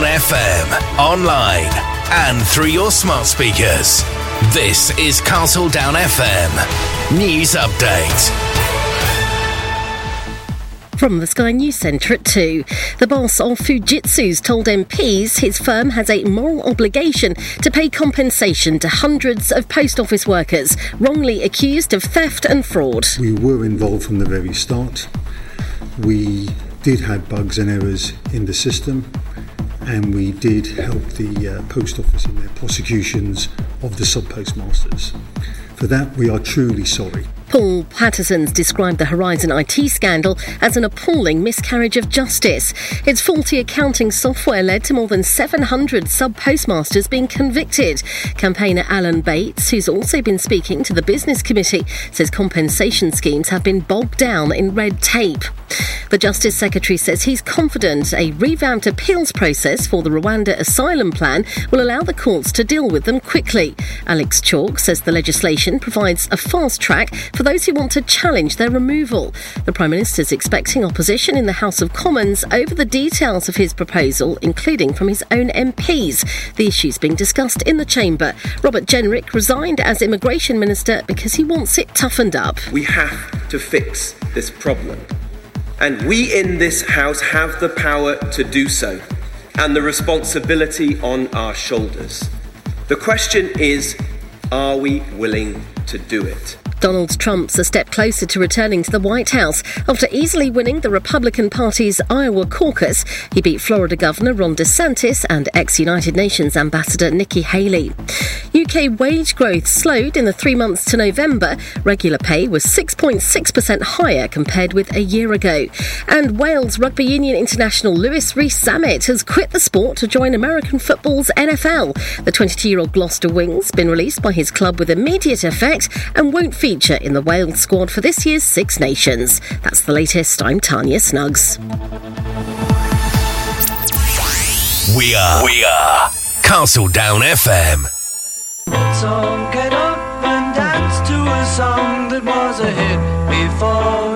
on FM, online, and through your smart speakers. This is Castledown FM News Update. From the Sky News Centre at 2. The boss of Fujitsu's told MPs his firm has a moral obligation to pay compensation to hundreds of post office workers wrongly accused of theft and fraud. We were involved from the very start. We did have bugs and errors in the system and we did help the uh, post office in their prosecutions of the sub postmasters. For that, we are truly sorry. Paul Patterson's described the Horizon IT scandal as an appalling miscarriage of justice. Its faulty accounting software led to more than 700 sub postmasters being convicted. Campaigner Alan Bates, who's also been speaking to the Business Committee, says compensation schemes have been bogged down in red tape. The Justice Secretary says he's confident a revamped appeals process for the Rwanda asylum plan will allow the courts to deal with them quickly. Alex Chalk says the legislation provides a fast track for those who want to challenge their removal. The Prime Minister is expecting opposition in the House of Commons over the details of his proposal, including from his own MPs. The issues being discussed in the chamber. Robert Jenrick resigned as Immigration Minister because he wants it toughened up. We have to fix this problem. And we in this House have the power to do so and the responsibility on our shoulders. The question is are we willing to do it? Donald Trump's a step closer to returning to the White House. After easily winning the Republican Party's Iowa caucus, he beat Florida Governor Ron DeSantis and ex United Nations Ambassador Nikki Haley. UK wage growth slowed in the three months to November. Regular pay was 6.6% higher compared with a year ago. And Wales Rugby Union international Lewis Rees-Zammit has quit the sport to join American football's NFL. The 22 year old Gloucester Wings been released by his club with immediate effect and won't feature feature in the Wales squad for this year's Six Nations. That's the latest. I'm Tanya Snuggs. We are. We are. Castledown FM. So get up and dance to a song that was a hit before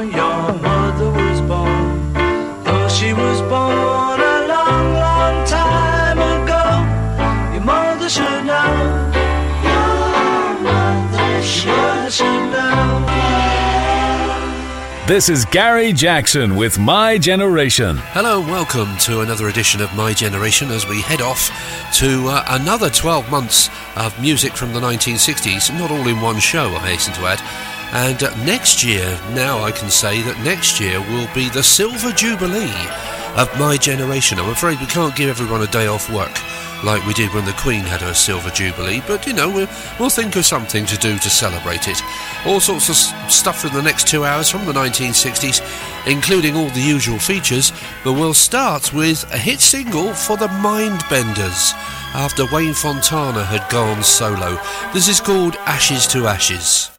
This is Gary Jackson with My Generation. Hello, welcome to another edition of My Generation as we head off to uh, another 12 months of music from the 1960s, not all in one show, I hasten to add. And uh, next year, now I can say that next year will be the Silver Jubilee of My Generation. I'm afraid we can't give everyone a day off work like we did when the Queen had her Silver Jubilee, but you know, we'll, we'll think of something to do to celebrate it. All sorts of stuff for the next two hours from the 1960s, including all the usual features, but we'll start with a hit single for the Mindbenders after Wayne Fontana had gone solo. This is called Ashes to Ashes.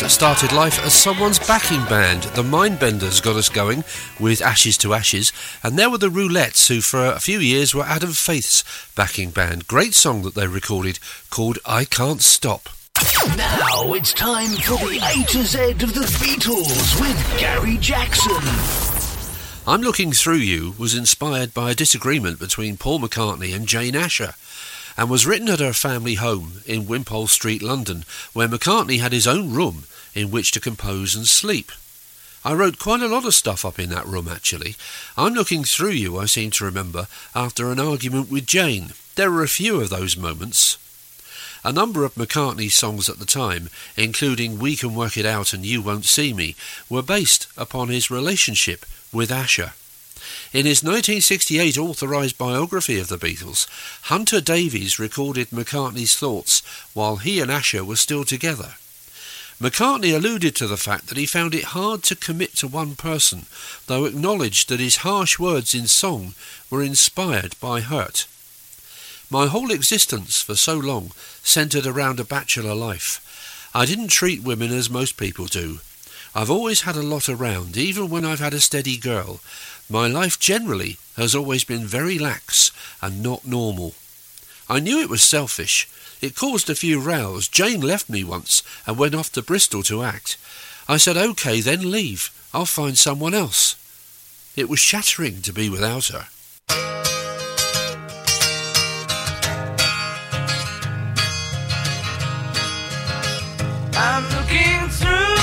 That started life as someone's backing band. The Mindbenders got us going with Ashes to Ashes, and there were the Roulettes, who for a few years were Adam Faith's backing band. Great song that they recorded called I Can't Stop. Now it's time for the A to Z of the Beatles with Gary Jackson. I'm Looking Through You was inspired by a disagreement between Paul McCartney and Jane Asher and was written at her family home in Wimpole Street, London, where McCartney had his own room in which to compose and sleep. I wrote quite a lot of stuff up in that room, actually. I'm looking through you, I seem to remember, after an argument with Jane. There were a few of those moments. A number of McCartney's songs at the time, including We Can Work It Out and You Won't See Me, were based upon his relationship with Asher. In his 1968 authorised biography of the Beatles, Hunter Davies recorded McCartney's thoughts while he and Asher were still together. McCartney alluded to the fact that he found it hard to commit to one person, though acknowledged that his harsh words in song were inspired by hurt. My whole existence for so long centred around a bachelor life. I didn't treat women as most people do. I've always had a lot around, even when I've had a steady girl. My life generally has always been very lax and not normal. I knew it was selfish. It caused a few rows. Jane left me once and went off to Bristol to act. I said, OK, then leave. I'll find someone else. It was shattering to be without her. I'm looking through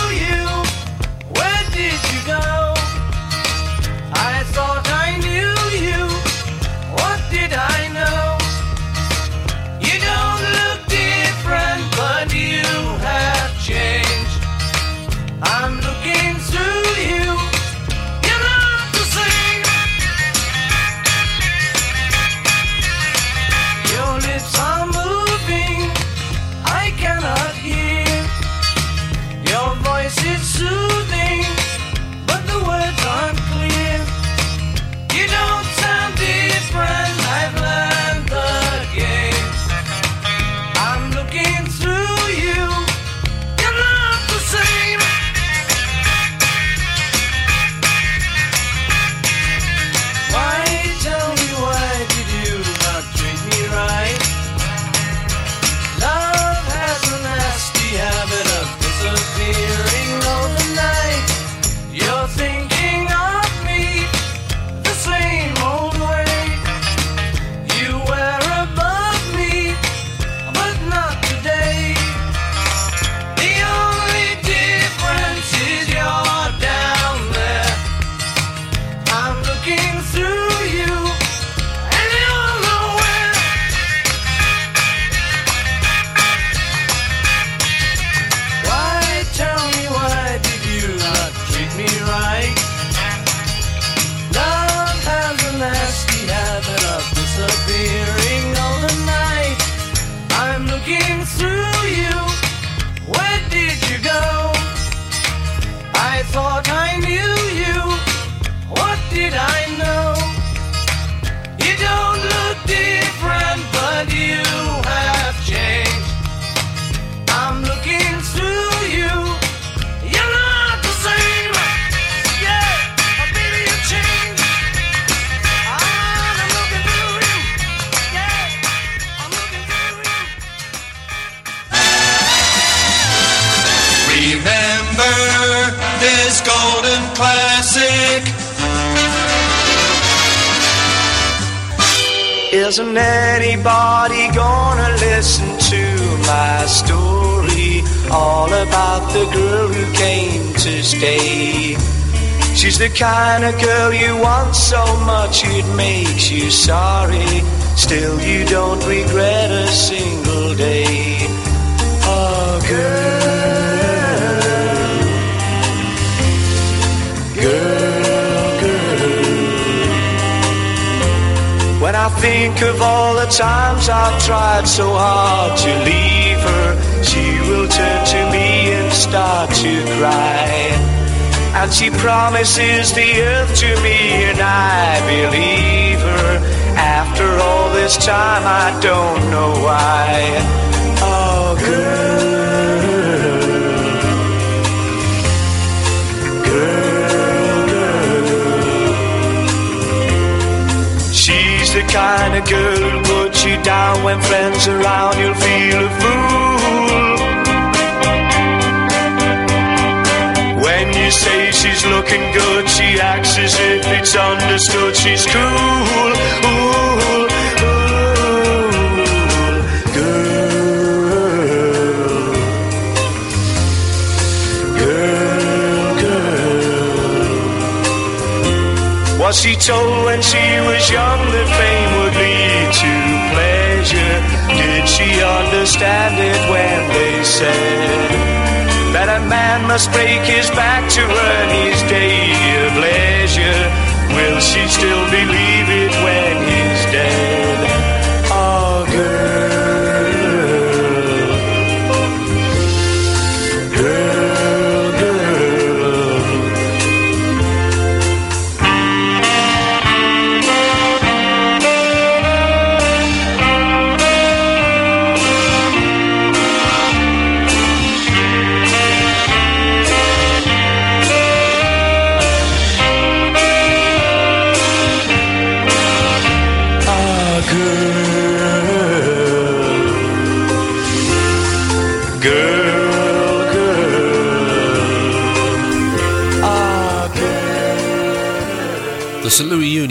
must break his back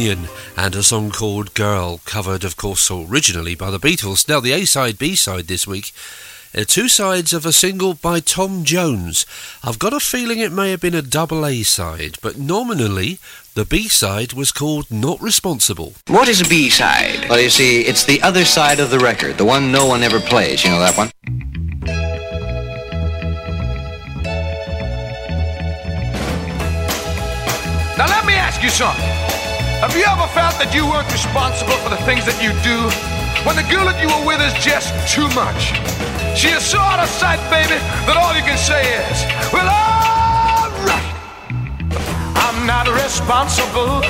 Union and a song called Girl, covered, of course, originally by the Beatles. Now, the A side, B side this week. Uh, two sides of a single by Tom Jones. I've got a feeling it may have been a double A side, but nominally the B side was called Not Responsible. What is a B-side? Well, you see, it's the other side of the record, the one no one ever plays. You know that one? Now let me ask you something. Have you ever felt that you weren't responsible for the things that you do? When the girl that you were with is just too much. She is so out of sight, baby, that all you can say is, well, alright. I'm not responsible,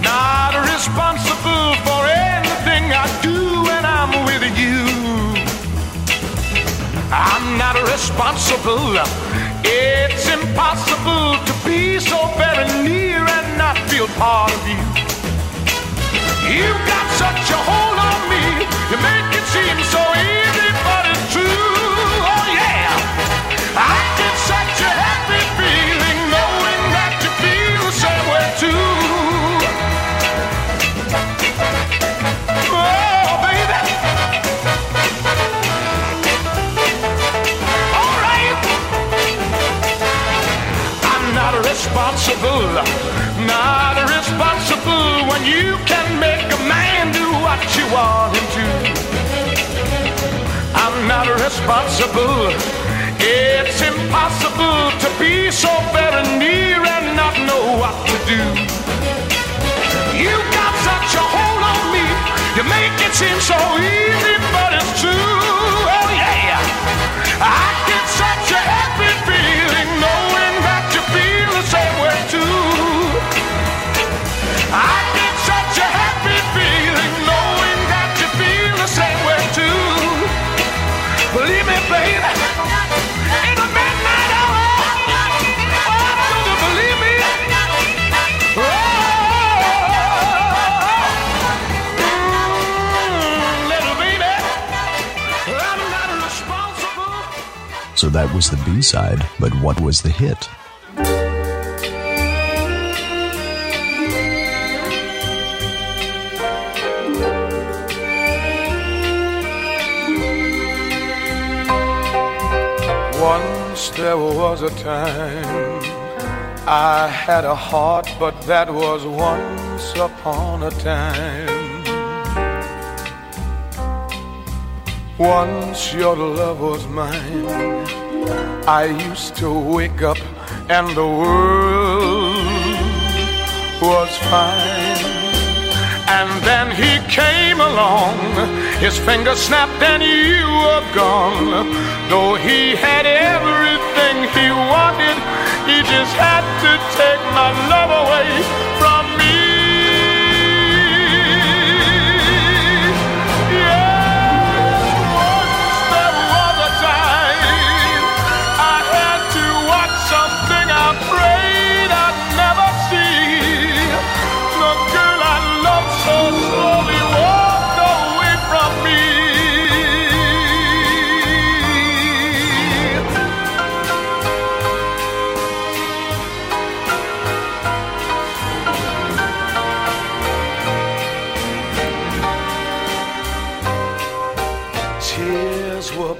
not responsible for anything I do when I'm with you. I'm not responsible. It's impossible to be so very near and not feel part of you. You've got such a hold on me, you make it seem so easy, responsible, not responsible when you can make a man do what you want him to. I'm not responsible. It's impossible to be so very near and not know what to do. You got such a hold on me, you make it seem so easy, but it's true. Oh yeah, I get such a happy feeling So that was the B side, but what was the hit? There was a time I had a heart, but that was once upon a time. Once your love was mine, I used to wake up and the world was fine. And then he came along, his finger snapped and you were gone. Though he had everything he wanted, he just had to take my love away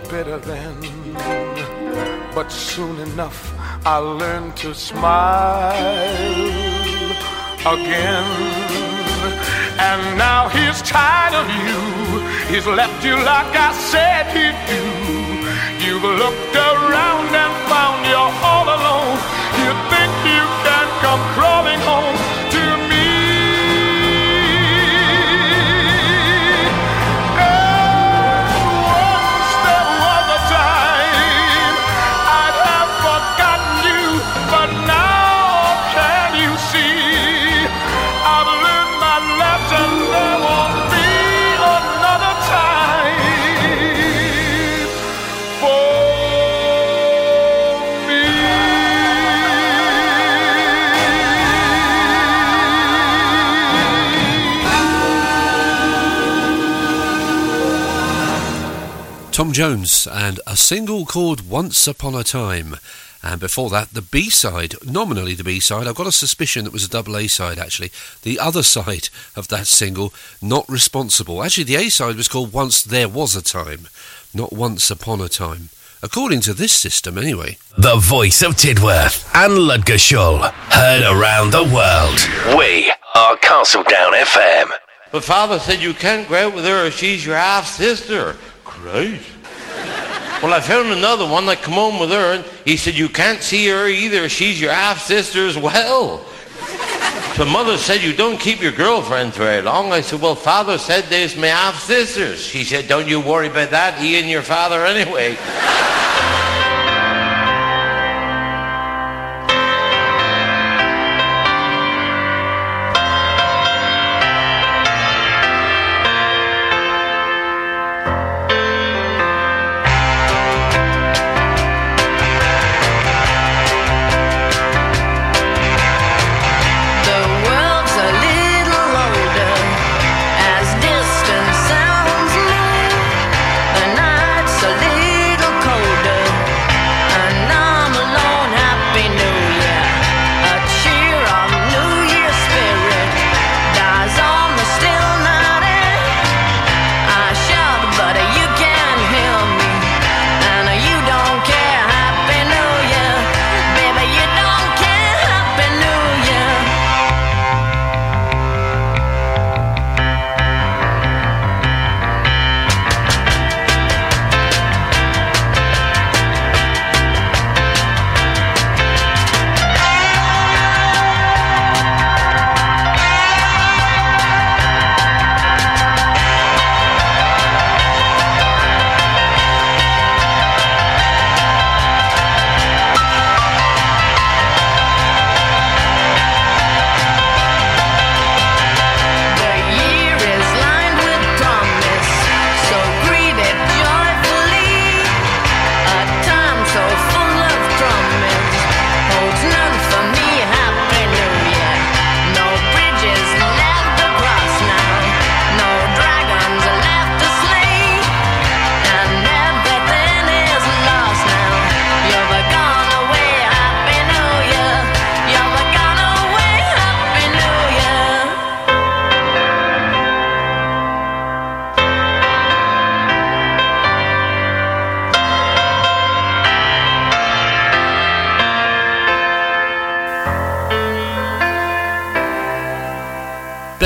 bitter then, but soon enough I learned to smile again. And now he's tired of you. He's left you like I said he'd do. You've looked around and found you're all alone. You think you can come crawling home Tom Jones and a single called Once Upon a Time. And before that, the B side, nominally the B side. I've got a suspicion that was a double A side actually. The other side of that single, Not Responsible. Actually, the A side was called Once There Was a Time, not Once Upon a Time. According to this system, anyway. The voice of Tidworth and Ludgershall. Heard around the world. We are Castledown FM. But father said you can't go out with her. She's your half sister. Christ. Well, I found another one that come home with her, and he said you can't see her either. She's your half sister as well. So mother said you don't keep your girlfriends very long. I said, well, father said there's my half sisters. She said, don't you worry about that. He and your father anyway.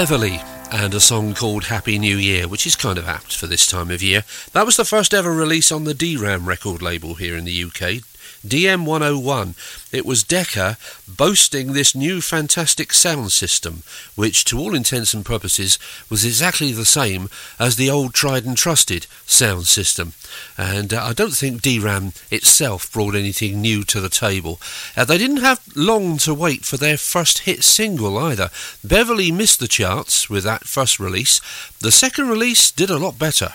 Beverley and a song called Happy New Year, which is kind of apt for this time of year. That was the first ever release on the Deram record label here in the UK. DM101. It was Decca boasting this new fantastic sound system, which, to all intents and purposes, was exactly the same as the old tried and trusted sound system. And uh, I don't think Deram itself brought anything new to the table. Uh, they didn't have long to wait for their first hit single either. Beverley missed the charts with that first release. The second release did a lot better.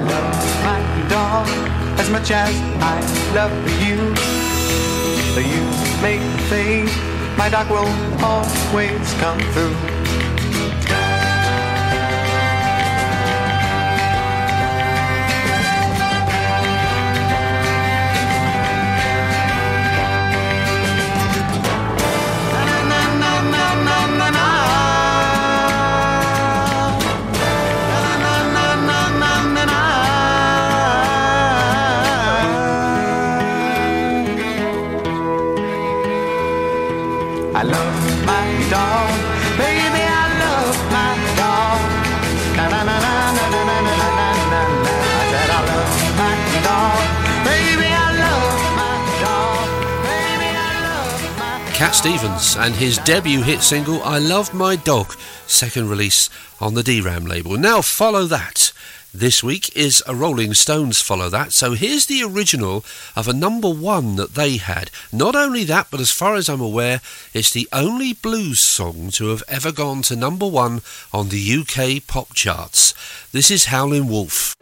I love my dog as much as I love you. Though you may fade, my dog will always come through. Cat Stevens and his debut hit single I Love My Dog, second release on the Deram label. Now follow that. This week is a Rolling Stones follow that, so here's the original of a number one that they had. Not only that, but as far as I'm aware, it's the only blues song to have ever gone to number one on the UK pop charts. This is Howlin' Wolf.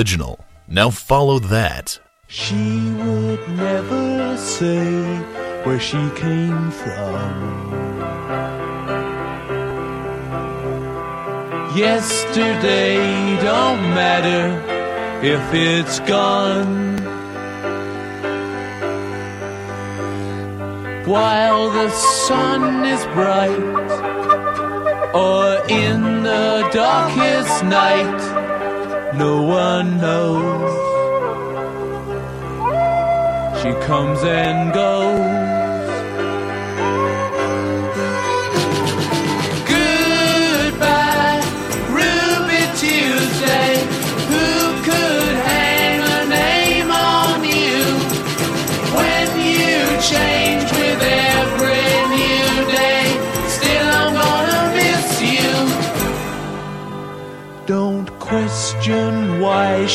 Original. Now follow that. She would never say where she came from. Yesterday don't matter if it's gone. While the sun is bright, or in the darkest night, no one knows. She comes and goes.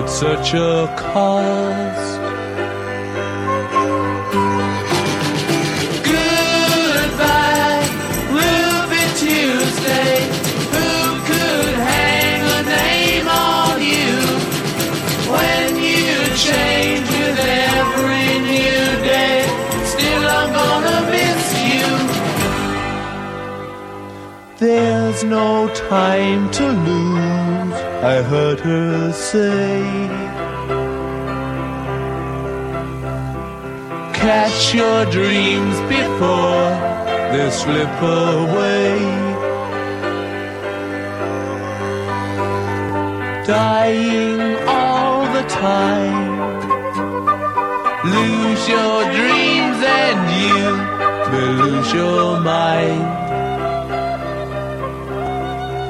at such a cost. Goodbye, Tuesday. Who could hang a name on you when you change with every new day? Still, I'm gonna miss you. There's no time to lose, I heard her say. Catch your dreams before they slip away. Dying all the time. Lose your dreams and you may lose your mind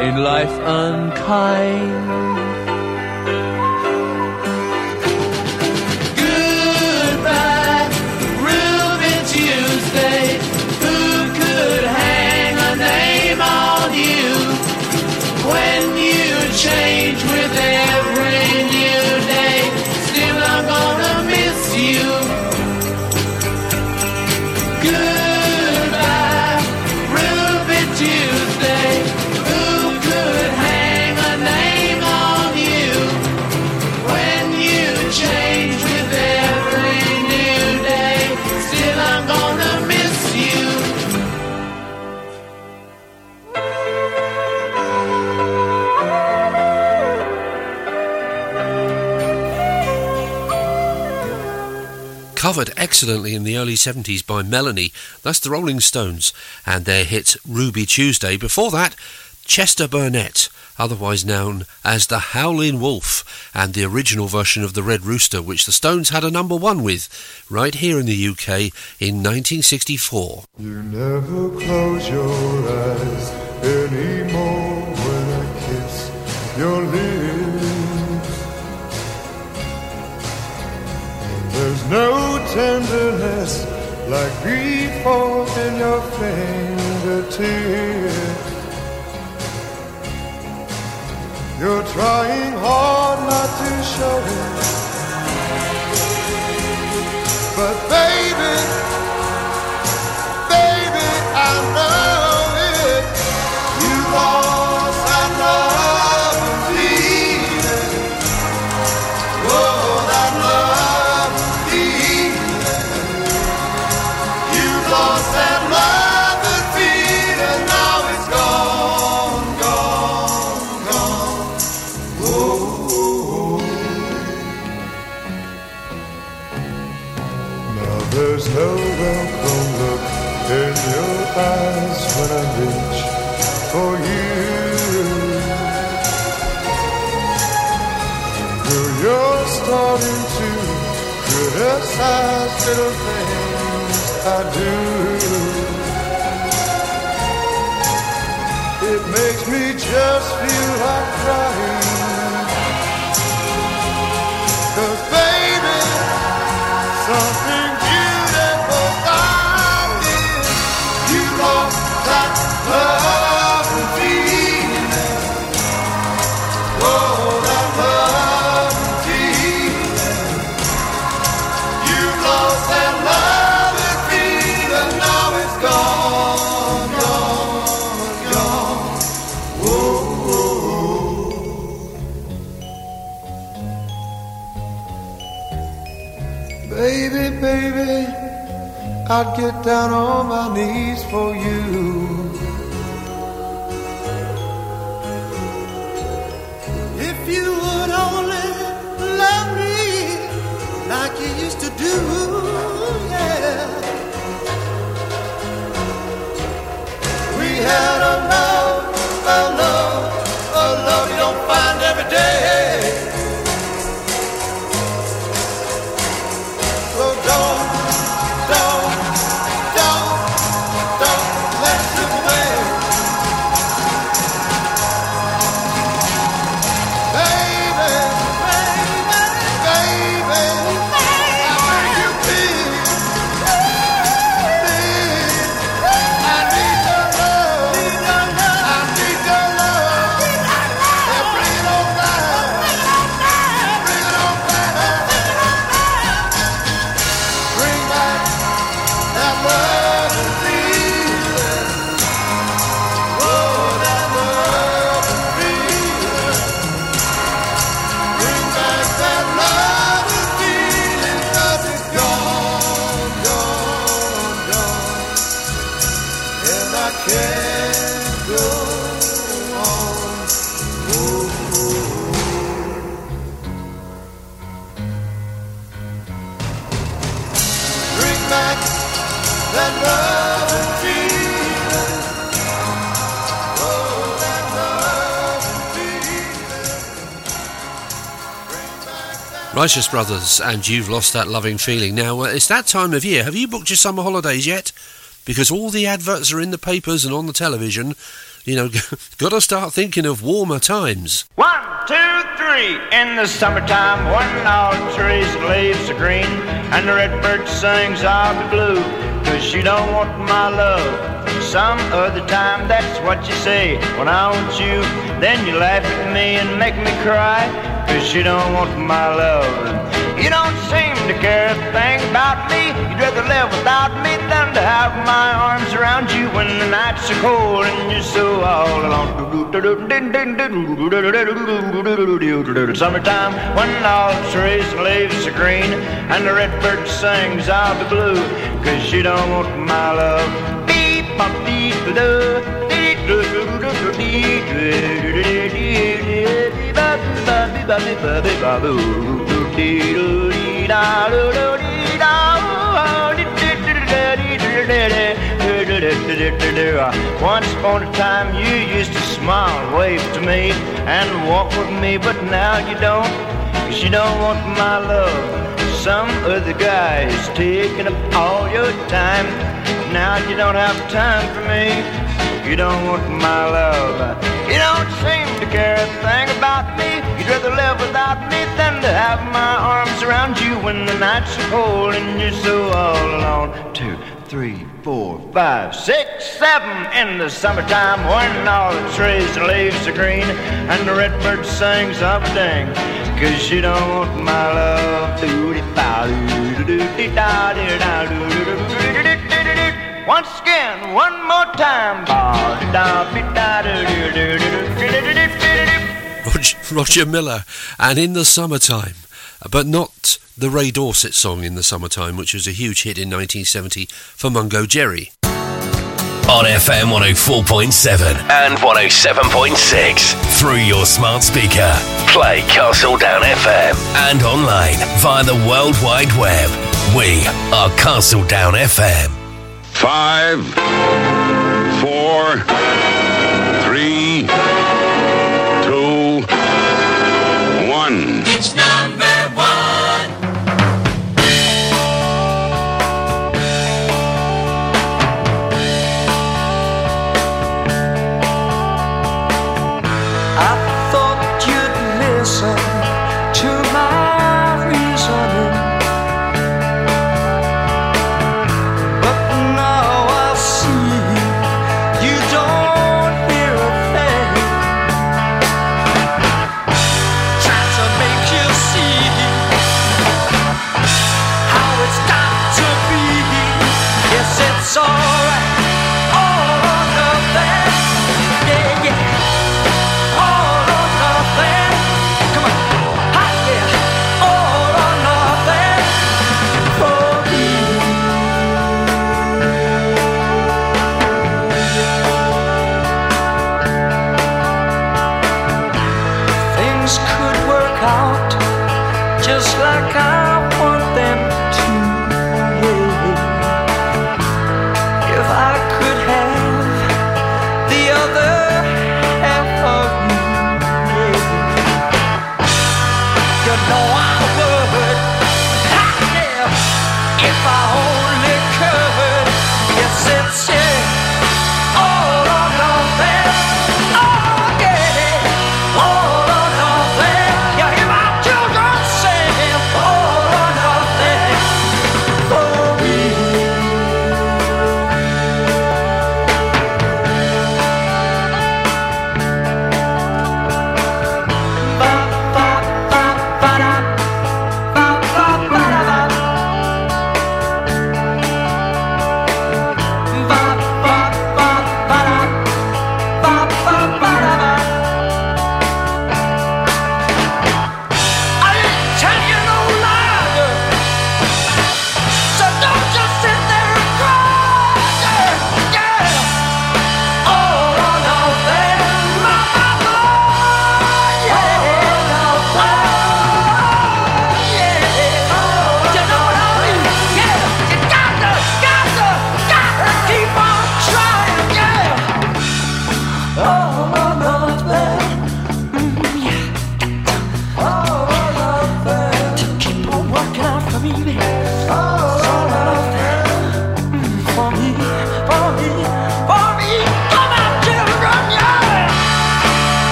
in life unkind. Goodbye, Ruby Tuesday. Who could hang a name on you when you change with every Covered excellently in the early 70s by Melanie, that's the Rolling Stones, and their hit Ruby Tuesday. Before that, Chester Burnett, otherwise known as the Howlin' Wolf, and the original version of the Red Rooster, which the Stones had a number one with, right here in the UK in 1964. You never close your eyes anymore when I kiss your lips. There's no tenderness like before in your fingertips. You're trying hard not to show it, but baby, baby, I know it. You eyes when I reach for you. Girl, you're starting to criticize little things I do. It makes me just feel like crying. Baby, baby, I'd get down on my knees for you. If you would only love me like you used to do, yeah. We had a love, a love, a love you don't find every day. Righteous Brothers, and you've lost that loving feeling. Now, uh, it's that time of year. Have you booked your summer holidays yet? Because all the adverts are in the papers and on the television. You know, got to start thinking of warmer times. One, two, three. In the summertime, when all the trees leaves are green, and the redbird sings, I'll be blue, cause you don't want my love. Some other time, that's what you say. When I want you, then you laugh at me and make me cry, cause you don't want my love. You don't seem to care a thing about me. You'd rather live without me than to have my arms around you when the nights are cold and you're so all alone. Summertime when all the trees and leaves are green and the redbird sings, I'll be blue, cause you don't want my love. Beep, beep, da, dee, do, do, do, do, dee, do, do, do, dee, dee, Once upon a time you used to smile and wave to me and walk with me, but now you don't, cause you don't want my love. Some other guy is taking up all your time. Now you don't have time for me. You don't want my love. You don't seem to care a thing about me. You'd rather live without me than to have my arms around you when the nights are cold and you're so all alone. Two, three, four, five, six, seven in the summertime when all the trees and leaves are green and the redbird sings a ding. Cause you don't want my love. Once again, one more time. Roger, Roger Miller, and in the summertime, but not the Ray Dorset song in the summertime, which was a huge hit in 1970 for Mungo Jerry. On FM 104.7 and 107.6. Through your smart speaker, play Castledown FM. And online via the World Wide Web. We are Castledown FM five, four,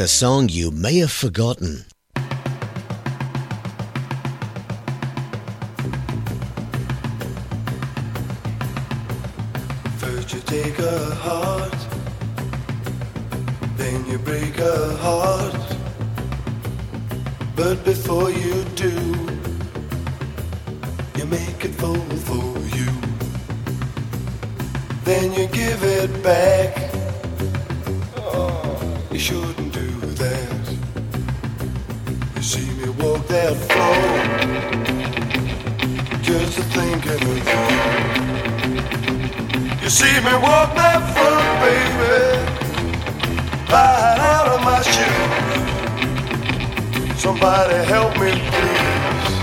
a song you may have forgotten. First you take a heart, then you break a heart. But before you do, you make it full for you. Then you give it back shouldn't do that. You see me walk that floor, just a thinking of you. You see me walk that floor, baby, right out of my shoes. Somebody help me, please.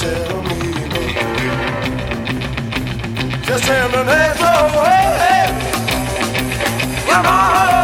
Tell me, baby. Just having an asshole. Hey, hey. Come on.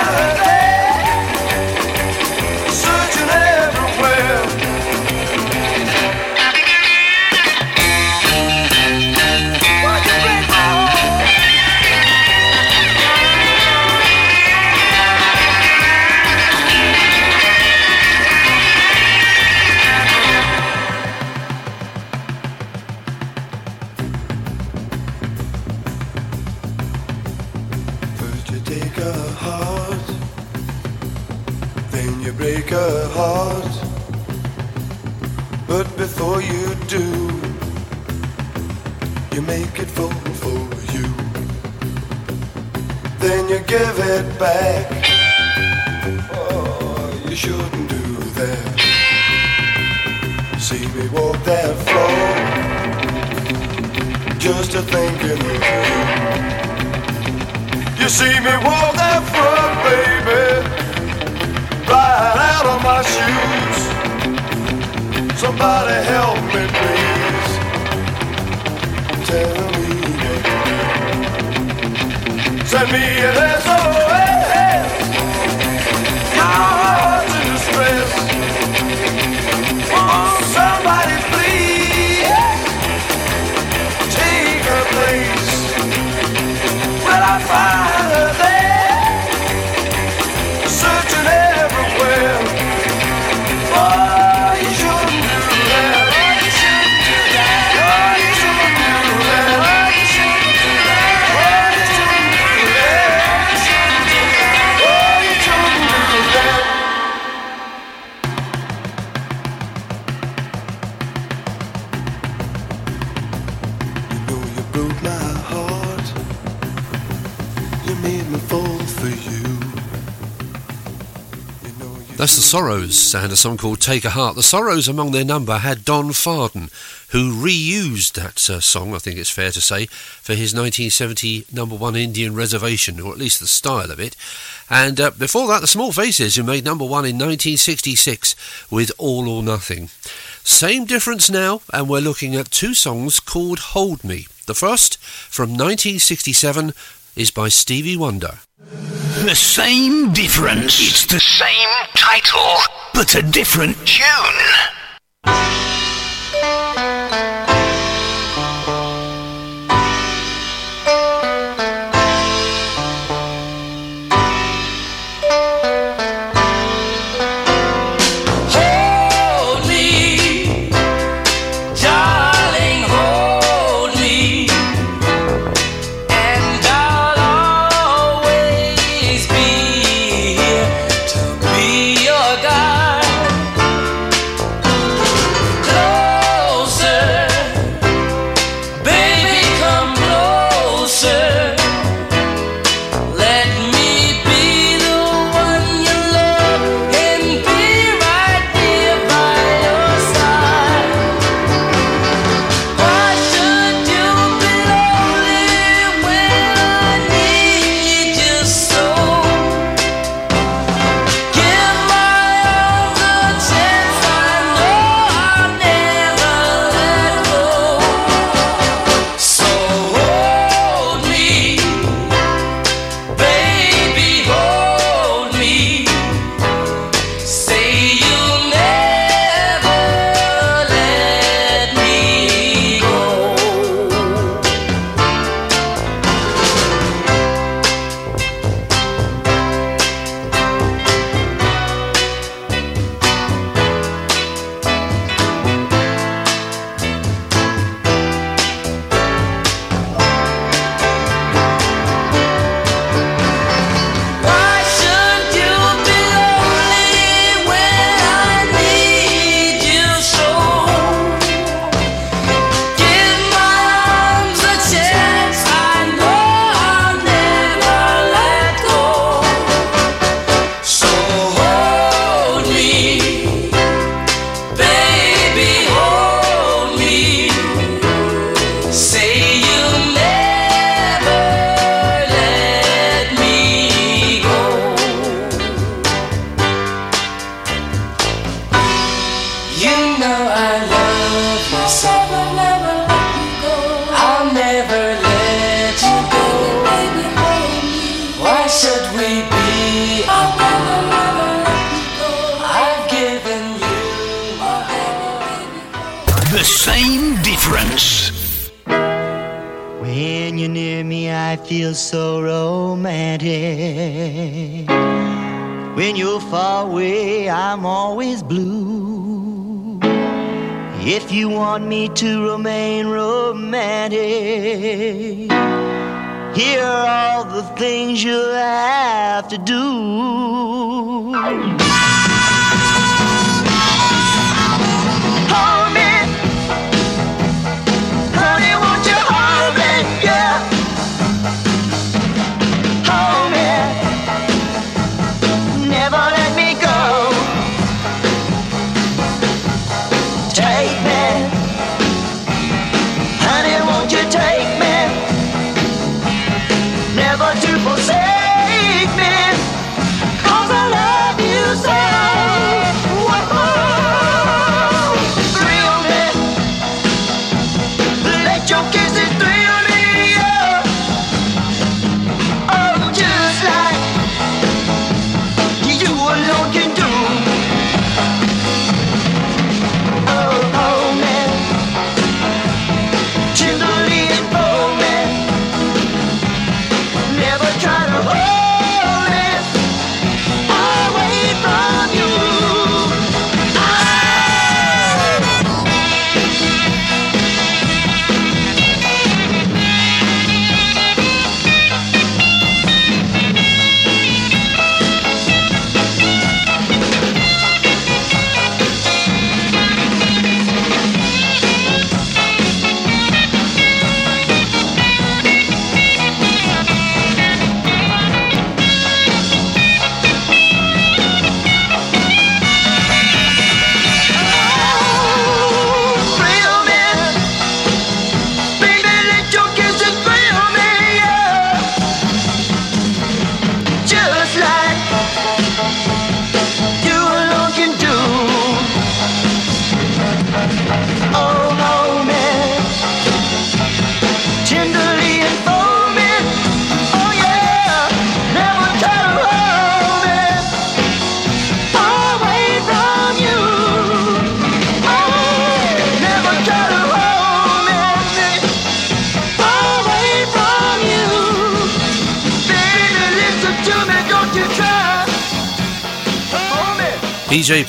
back. Oh, you shouldn't do that. See me walk that floor, just a thinking of you. You see me walk that front, baby, right out of my shoes. Somebody help me, please. Tell me. Send me an SOS. Sorrows and a song called Take a Heart. The Sorrows, among their number, had Don Fardon, who reused that uh, song, I think it's fair to say, for his 1970 number one Indian Reservation, or at least the style of it. And uh, before that, the Small Faces, who made number one in 1966 with All or Nothing. Same difference now, and we're looking at two songs called Hold Me. The first, from 1967, is by Stevie Wonder. The same difference. It's the same title, but a different tune.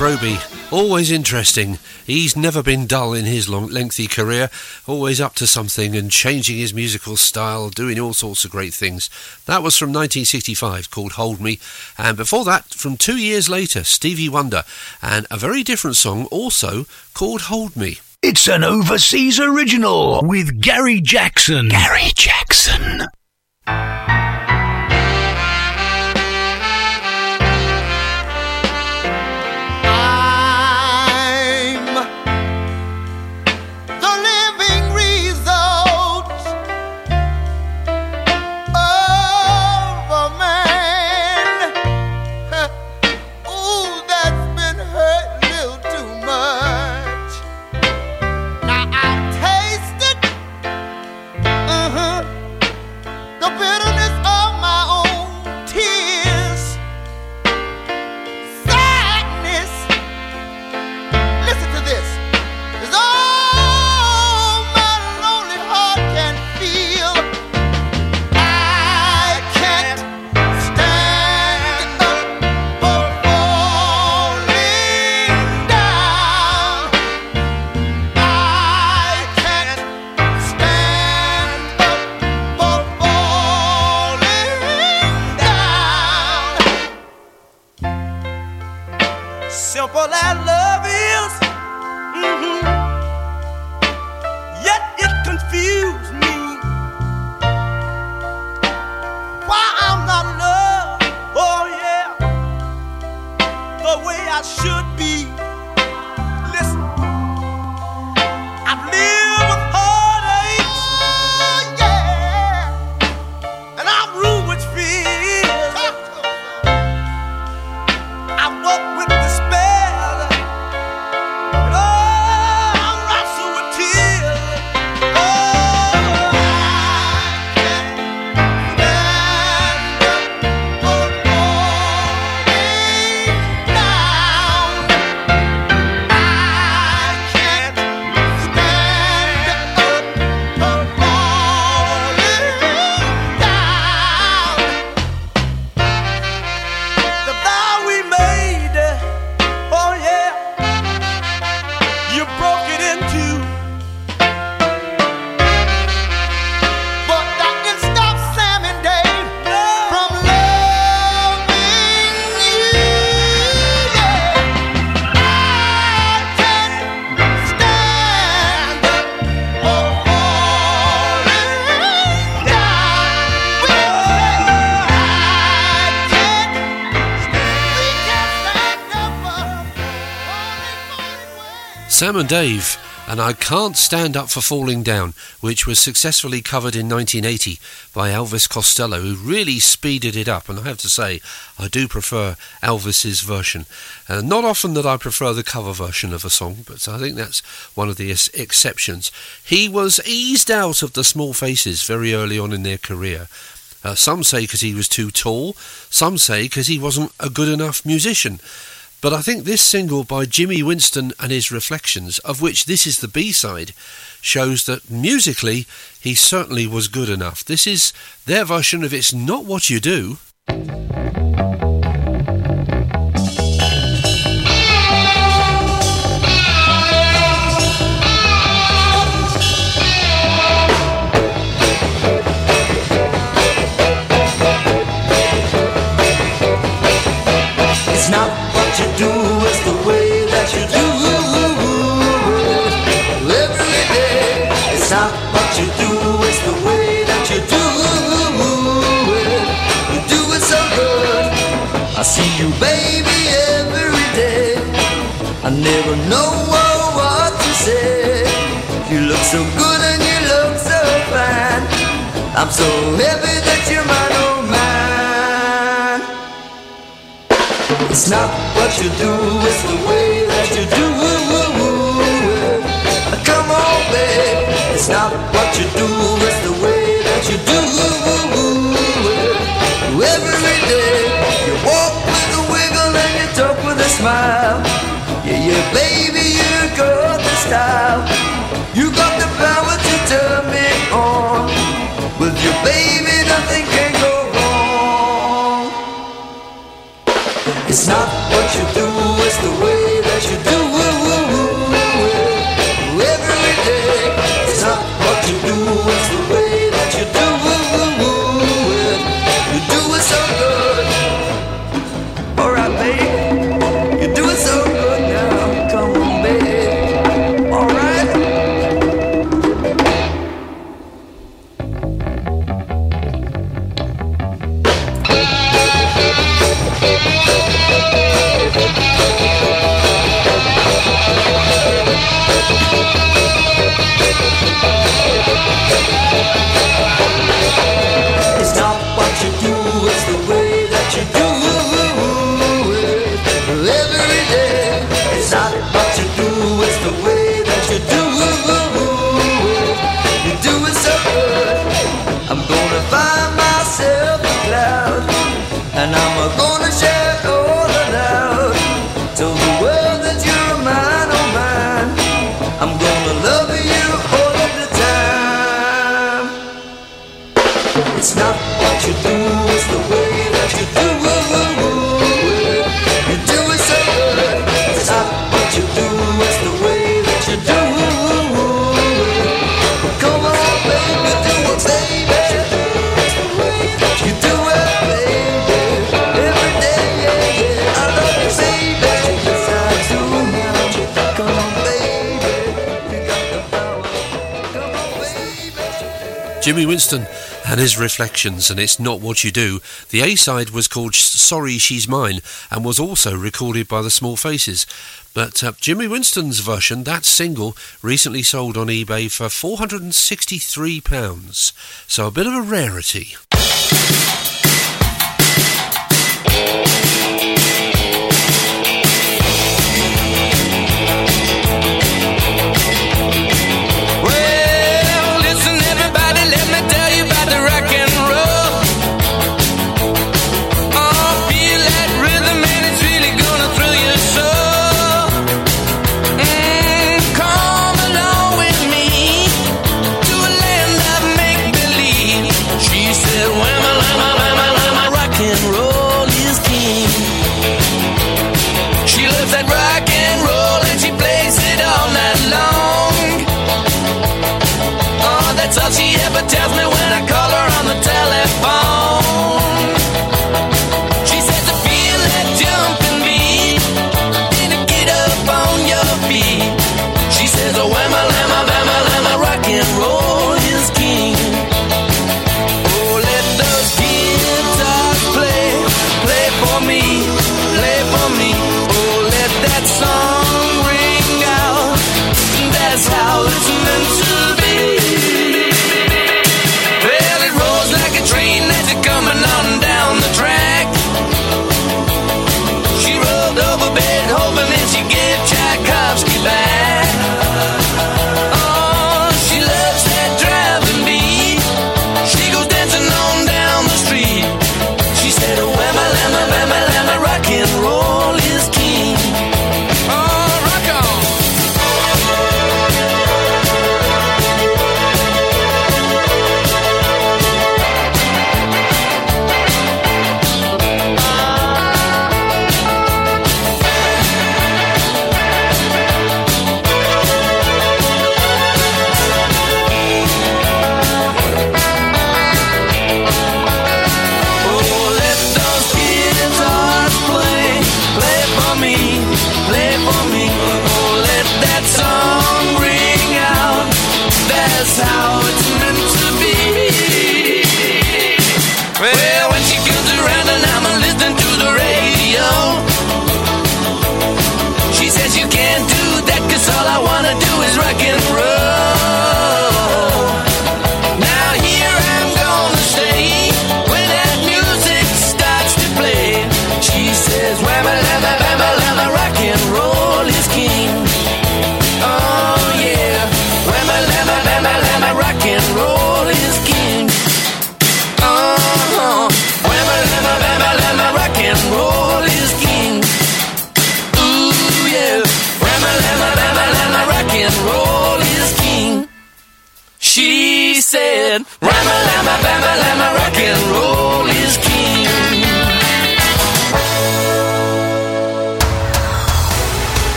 Proby, always interesting. He's never been dull in his long, lengthy career, always up to something and changing his musical style, doing all sorts of great things. That was from 1965 called Hold Me, and before that, from two years later, Stevie Wonder, and a very different song also called Hold Me. It's an overseas original with Gary Jackson. Gary Jackson. Sam and Dave, and I Can't Stand Up for Falling Down, which was successfully covered in 1980 by Elvis Costello, who really speeded it up. And I have to say, I do prefer Elvis's version. Uh, not often that I prefer the cover version of a song, but I think that's one of the ex- exceptions. He was eased out of the small faces very early on in their career. Uh, some say because he was too tall, some say because he wasn't a good enough musician. But I think this single by Jimmy Winston and his Reflections, of which this is the B side, shows that musically he certainly was good enough. This is their version of It's Not What You Do. I see you, baby, every day. I never know what to say. You look so good and you look so fine. I'm so happy that you're mine, oh mine. It's not what you do, it's the way smile. Yeah, yeah, baby, you got the style. You got the power to turn me on. With your baby, Jimmy Winston and his reflections, and it's not what you do. The A side was called Sorry She's Mine and was also recorded by the Small Faces. But uh, Jimmy Winston's version, that single, recently sold on eBay for £463, so a bit of a rarity.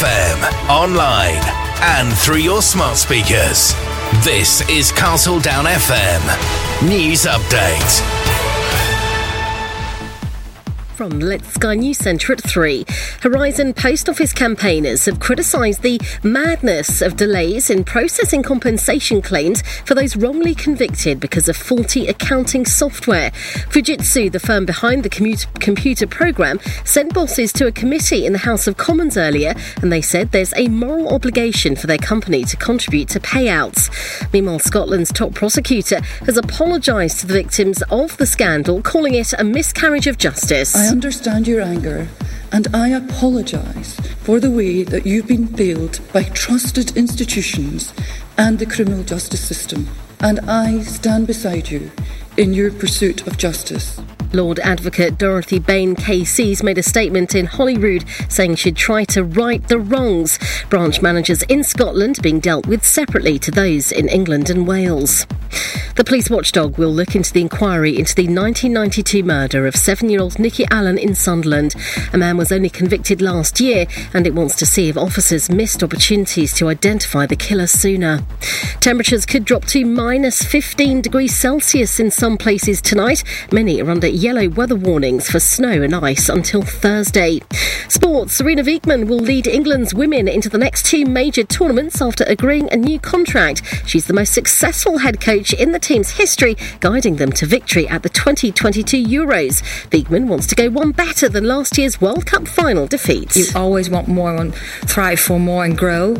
FM, online, and through your smart speakers. This is Castledown FM News Update. From Let's Sky News Centre at 3. Horizon Post Office campaigners have criticised the madness of delays in processing compensation claims for those wrongly convicted because of faulty accounting software. Fujitsu, the firm behind the computer programme, sent bosses to a committee in the House of Commons earlier and they said there's a moral obligation for their company to contribute to payouts. Meanwhile, Scotland's top prosecutor has apologised to the victims of the scandal, calling it a miscarriage of justice. I understand your anger and I apologise for the way that you've been failed by trusted institutions and the criminal justice system. And I stand beside you in your pursuit of justice. Lord Advocate Dorothy Bain KC's made a statement in Holyrood saying she'd try to right the wrongs. Branch managers in Scotland being dealt with separately to those in England and Wales. The police watchdog will look into the inquiry into the 1992 murder of seven year old Nicky Allen in Sunderland. A man was only convicted last year and it wants to see if officers missed opportunities to identify the killer sooner. Temperatures could drop to minus 15 degrees Celsius in some places tonight. Many are under yellow weather warnings for snow and ice until Thursday. Sports Sarina Wiegman will lead England's women into the next two major tournaments after agreeing a new contract. She's the most successful head coach in the team's history, guiding them to victory at the 2022 Euros. Wiegman wants to go one better than last year's World Cup final defeat. You always want more and thrive for more and grow,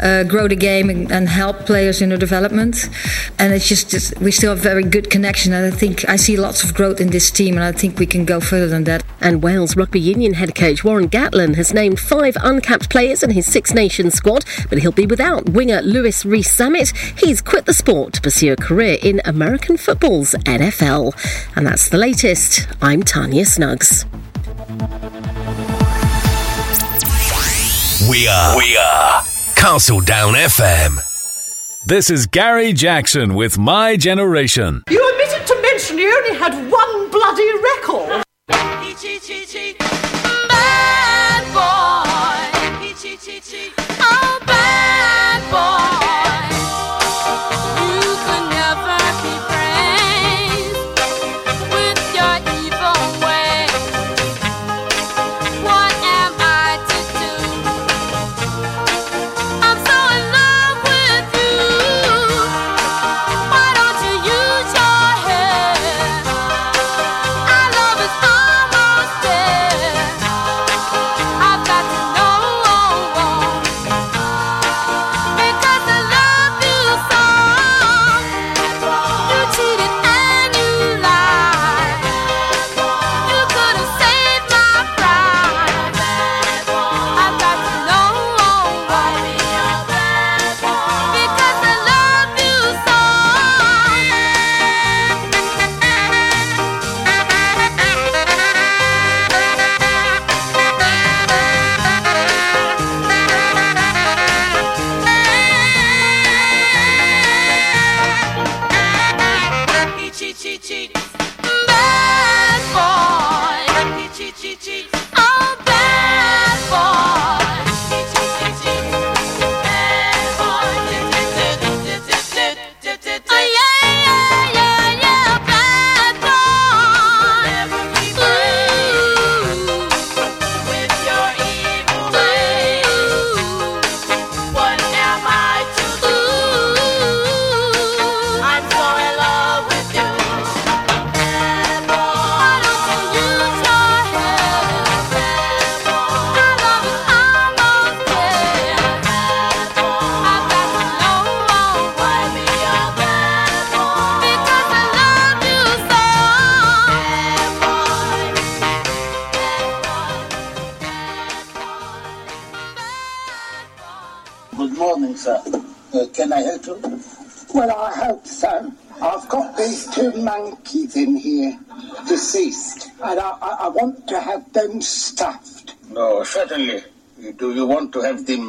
uh, grow the game and, and help players in their development. And it's just, just we still have very good connection. And I think I see lots of growth in this team, and I think we can go further than that. And Wales Rugby Union head coach Warren Gatland has named five uncapped players in his Six Nations squad, but he'll be without winger Louis Rees-Zammit. He's quit the sport to pursue a career in American football's NFL. And that's the latest. I'm Tanya Snuggs. We are. We are. Castledown FM. This is Gary Jackson with My Generation. You omitted to mention you only had one bloody record. Bad boy. You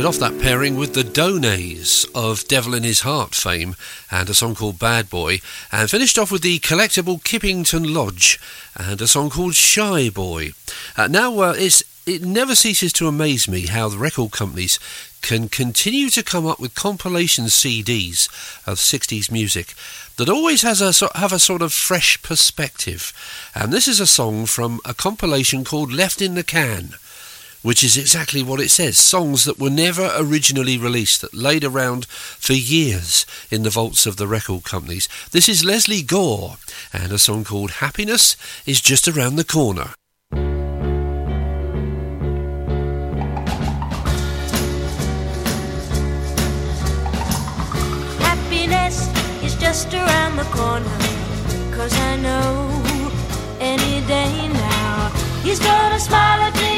started off that pairing with the Donays of Devil in His Heart fame and a song called Bad Boy, and finished off with the collectible Kippington Lodge and a song called Shy Boy. Uh, now, uh, it's, it never ceases to amaze me how the record companies can continue to come up with compilation CDs of 60s music that always has a have a sort of fresh perspective. And this is a song from a compilation called Left in the Can which is exactly what it says songs that were never originally released, that laid around for years in the vaults of the record companies. This is Lesley Gore and a song called Happiness is Just Around the Corner. Happiness is just around the corner. Cause I know any day now he's gonna smile at me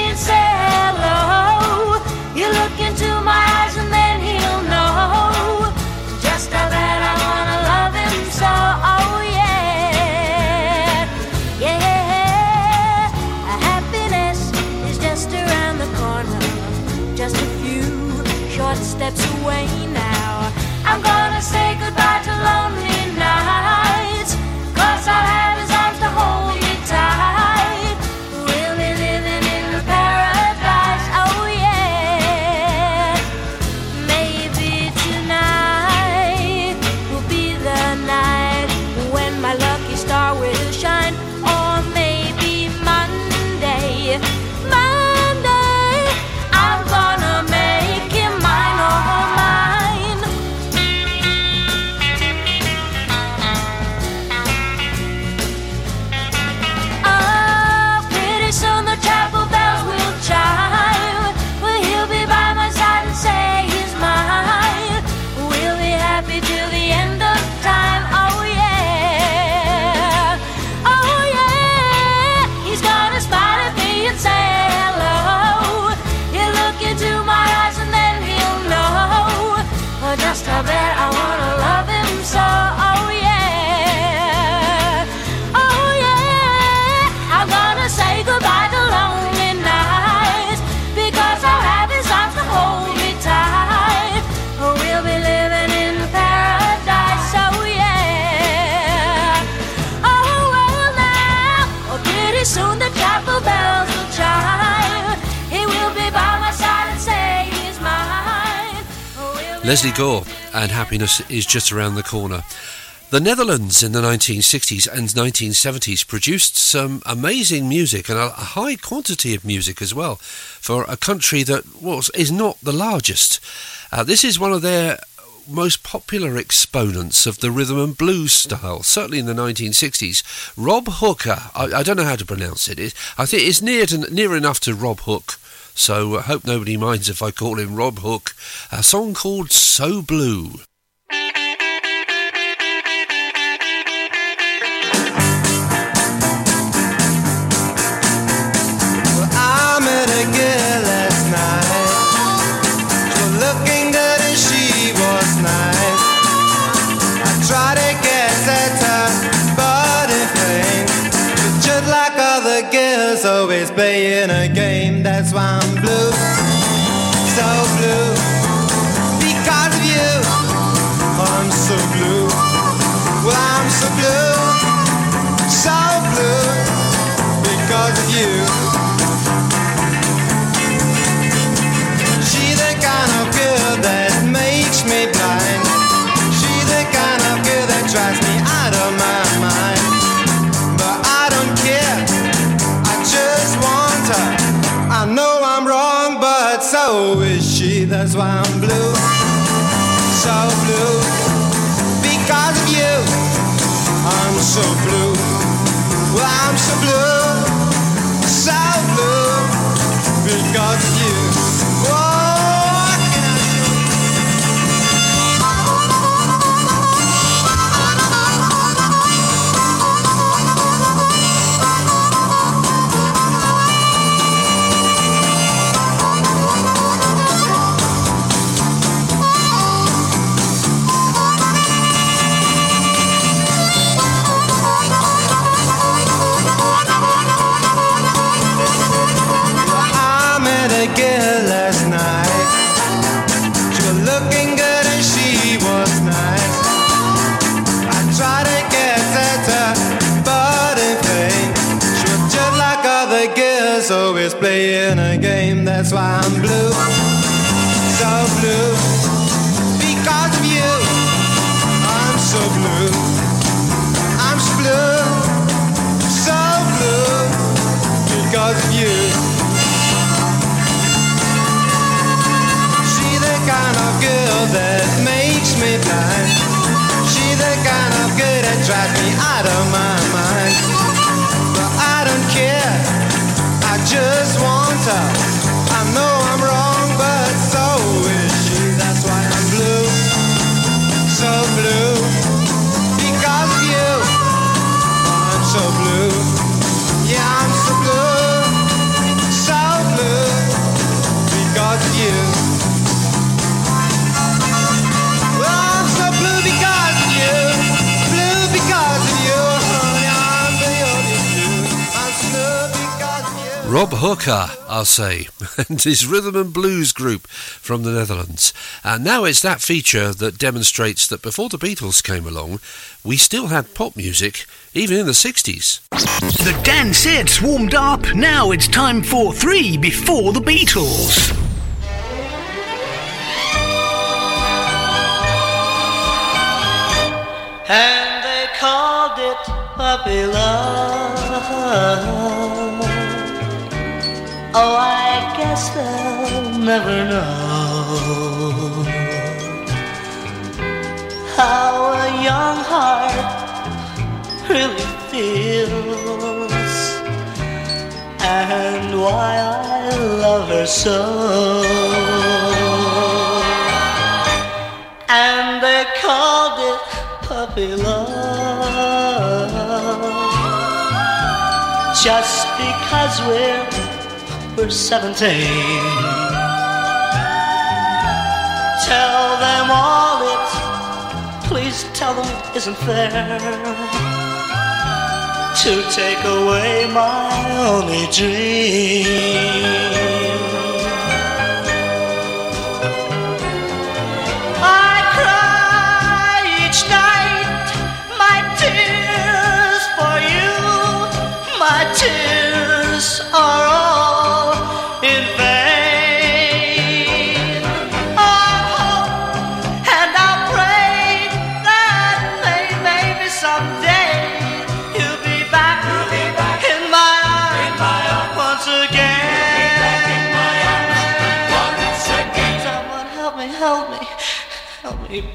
Lesley Gore, and happiness is just around the corner. The Netherlands in the 1960s and 1970s produced some amazing music and a, high quantity of music as well for a country that was is not the largest. Uh, this is one of their most popular exponents of the rhythm and blues style, certainly in the 1960s. Rob Hoeke, I, I don't know how to pronounce it. it I think it's near to, near enough to Rob Hook. So I hope nobody minds if I call him Rob Hook. A song called So Blue. Rob Hoeke, I'll say, and his rhythm and blues group from the Netherlands. And now it's that feature that demonstrates that before the Beatles came along, we still had pop music, even in the 60s. The dance sets warmed up. Now it's time for three before the Beatles. and they called it puppy love. Oh, I guess they'll never know how a young heart really feels and why I love her so. And they called it puppy love just because we're we're 17 tell them all it. Please tell them it isn't fair to take away my only dream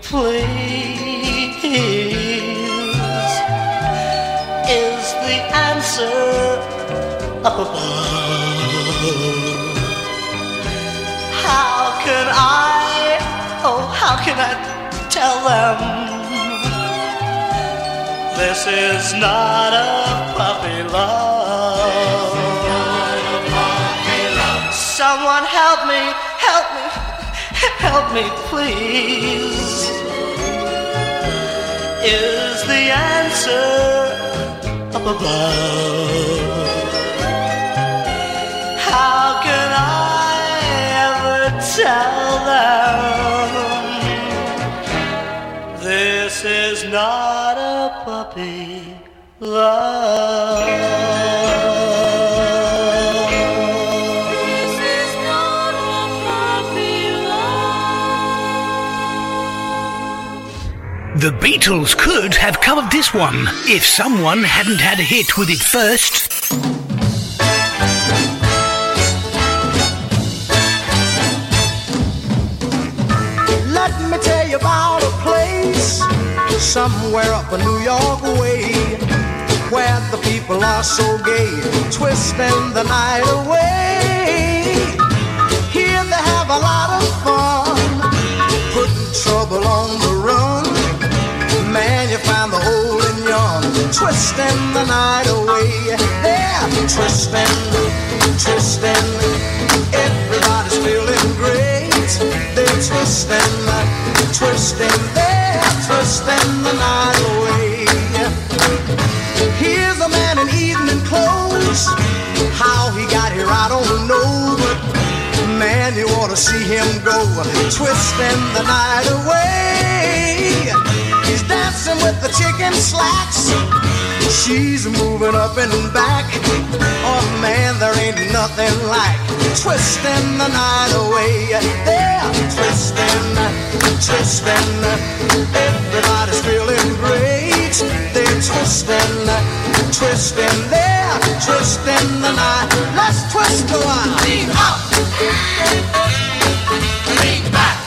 please. Is the answer up above? How can I, oh, how can I tell them this is not a puppy love? Someone help me, help me, help me, please. Is the answer up above? How can I ever tell them this is not a puppy love? The Beatles could have covered this one if someone hadn't had a hit with it first. Let me tell you about a place somewhere up a New York way where the people are so gay, twisting the night away. Here they have a lot of fun, putting trouble on the twisting the night away. They're twisting, twisting. Everybody's feeling great. They're twisting, twisting. They're twisting the night away. Here's a man in evening clothes. How he got here, I don't know. But man, you ought to see him go, twisting the night away. Dancing with the chicken slacks. She's moving up and back. Oh man, there ain't nothing like twisting the night away. They're twisting, twisting. Everybody's feeling great. They're twisting, twisting. They're twisting the night. Let's twist a while. Lean up. Lean back.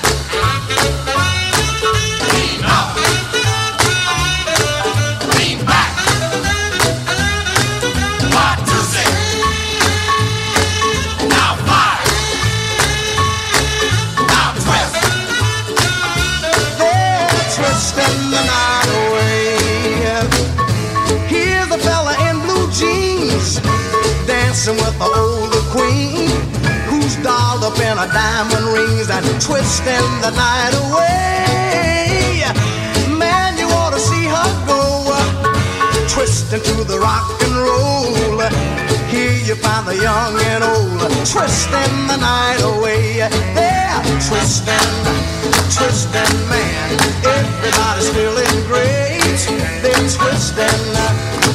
With the older queen who's dolled up in her diamond rings and twisting the night away. Man, you ought to see her go twisting to the rock and roll. Here you find the young and old twisting the night away. They're twisting, twisting, man. Everybody's feeling great. They're twisting,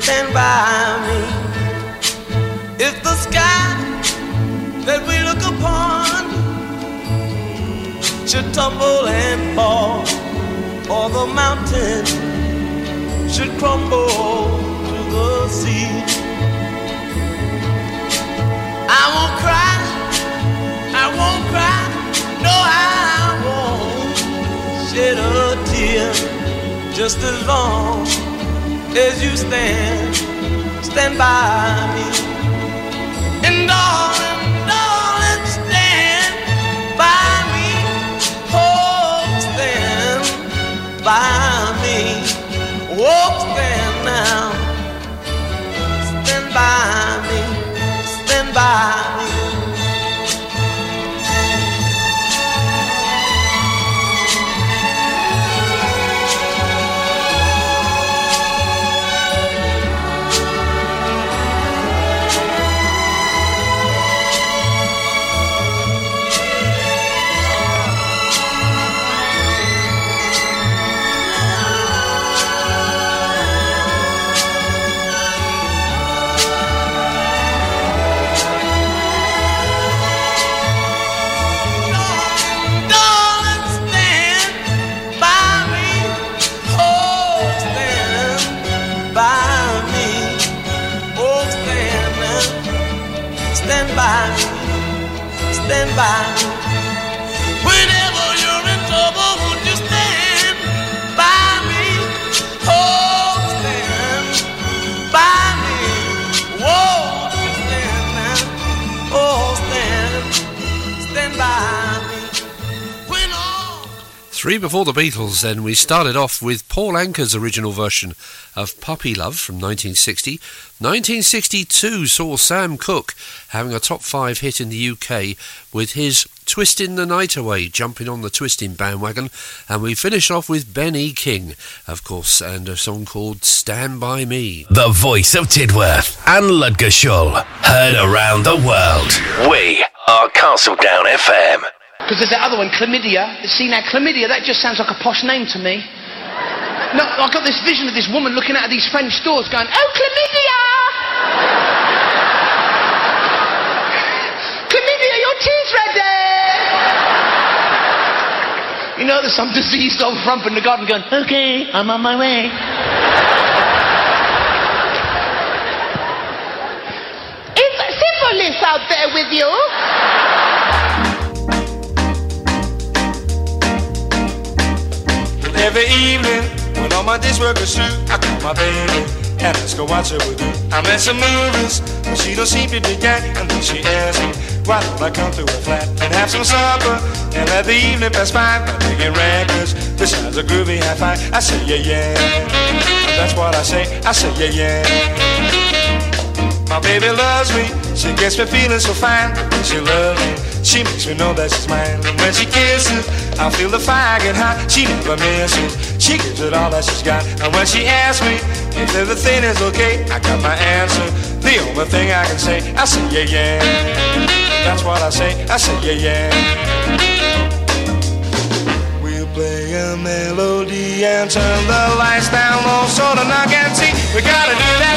Stand by me. If the sky that we look upon should tumble and fall, or the mountain should crumble to the sea. I won't cry, I won't cry, no, I won't shed a tear just as long as you stand, stand by me. And darling, darling, stand by me. Oh, stand by me. Oh, stand now. Stand by me. Stand by me. Bye. Three before the Beatles, then we started off with Paul Anka's original version of Puppy Love from 1960. 1962 saw Sam Cooke having a top five hit in the UK with his Twisting the Night Away, jumping on the twisting bandwagon. And we finished off with Ben E. King, of course, and a song called Stand By Me. The voice of Tidworth and Ludgershall. Heard around the world. We are Castledown FM. Because there's that other one, chlamydia. See now, chlamydia, that just sounds like a posh name to me. No, I've got this vision of this woman looking out of these French doors going, Oh, chlamydia! chlamydia, your tea's ready! You know, there's some diseased old frump in the garden going, Okay, I'm on my way. Is syphilis out there with you? Every evening, when all my dish work is through, I call my baby and ask her what she would do. I'm at some movies, but she don't seem to be getting. And then she asks me, why don't I come to her flat and have some supper and let the evening pass by by picking records. This sounds a groovy high five. I say yeah yeah, that's what I say. I say yeah yeah. My baby loves me, she gets me feeling so fine. She loves me, she makes me know that she's mine. And when she kisses, I feel the fire get hot. She never misses, she gives it all that she's got. And when she asks me if everything is okay, I got my answer. The only thing I can say, I say yeah yeah. That's what I say, I say yeah yeah. We'll play a melody and turn the lights down low so the knock can see. We gotta do that,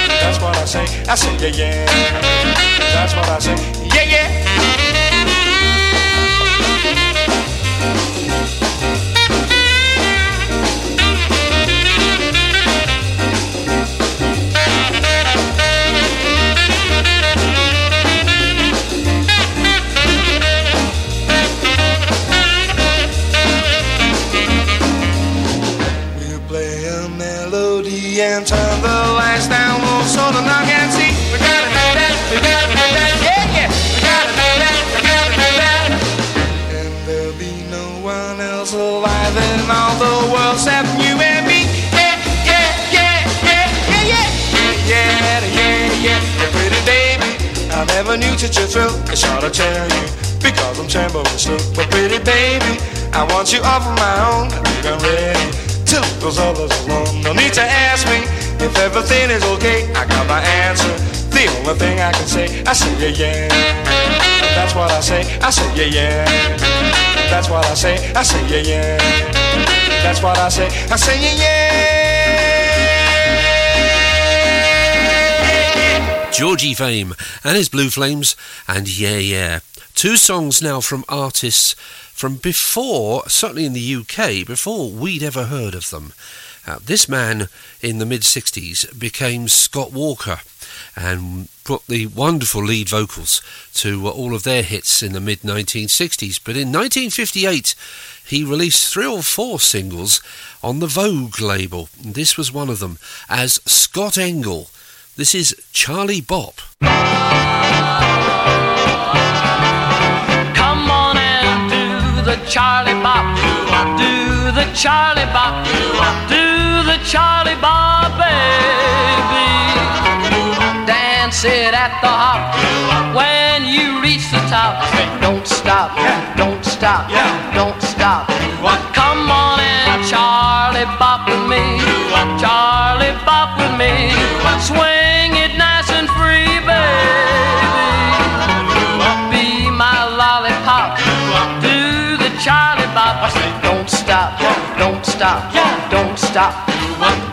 That's what I say. I say yeah yeah. That's what I say. Never knew such a thrill. It's hard to tell you because I'm trembling still. But pretty baby, I want you all for my own. I think I'm ready to leave those others alone. No need to ask me if everything is okay. I got my answer. The only thing I can say, I say yeah yeah. That's what I say. I say yeah yeah. That's what I say. I say yeah yeah. That's what I say. I say yeah yeah. Georgie Fame and his Blue Flames and Yeah Yeah. Two songs now from artists from before, certainly in the UK, before we'd ever heard of them. Uh, this man in the mid 60s became Scott Walker and put the wonderful lead vocals to uh, all of their hits in the mid 1960s. But in 1958, he released three or four singles on the Vogue label. This was one of them as Scott Engel. This is Charlie Bop. Come on and do the Charlie Bop. Do the Charlie Bop. Do the Charlie Bop, baby. Dance it at the hop. When you reach the top, don't stop, don't stop, don't stop. Come on and Charlie Bop with me. Charlie Bop with me. Swing stop, don't stop.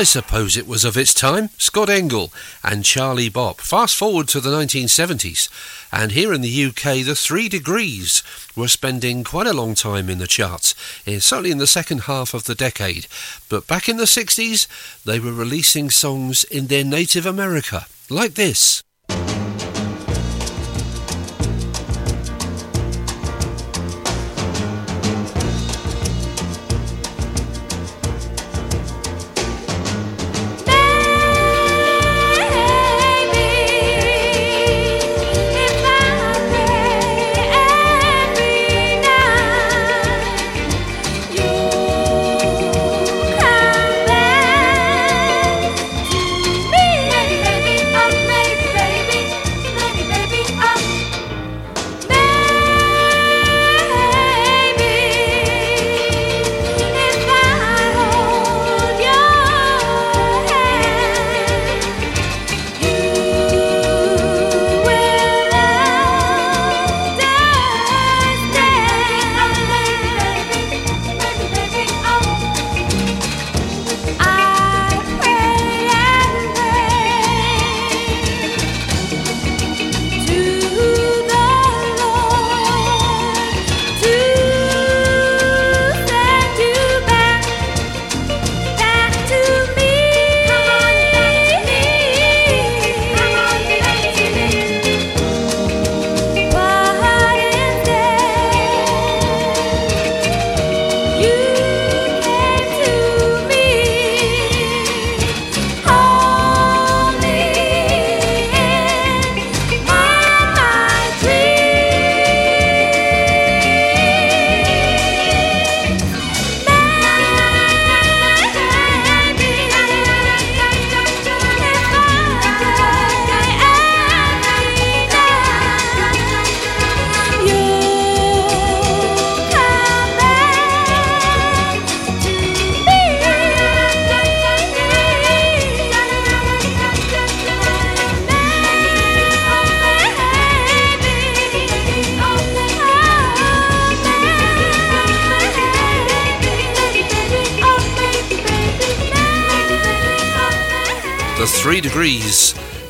I suppose it was of its time. Scott Engel and Charlie Bop. Fast forward to the 1970s, and here in the UK, the Three Degrees were spending quite a long time in the charts, eh, certainly in the second half of the decade. But back in the 60s, they were releasing songs in their native America, like this.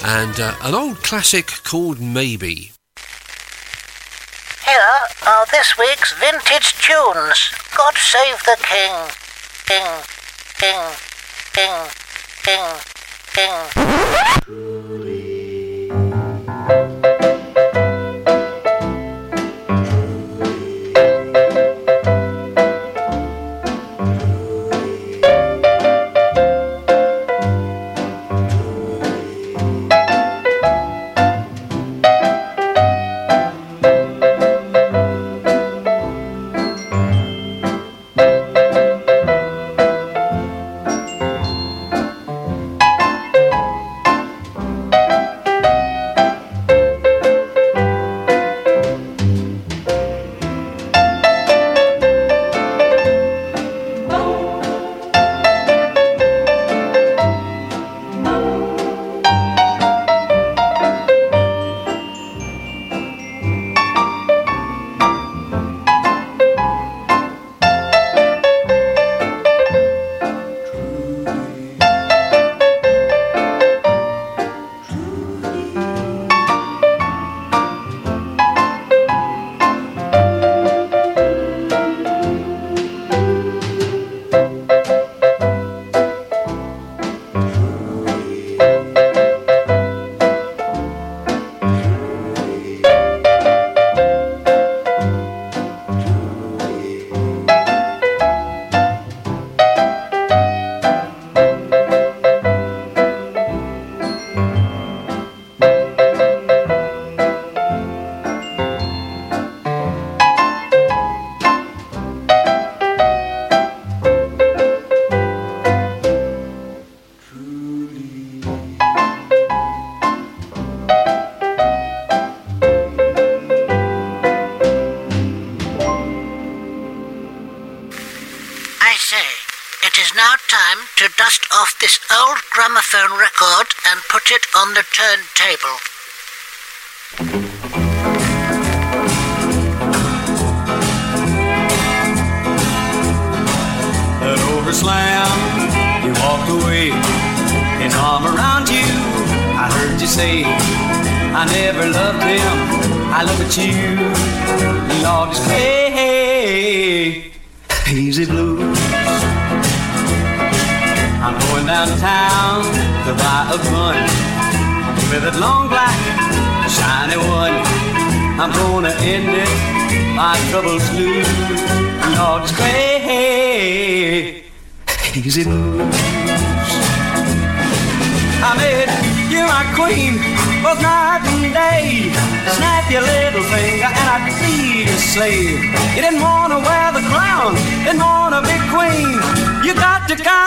And uh, an old classic called Maybe. Here are this week's vintage tunes. God save the king. King, king, king, king, king. I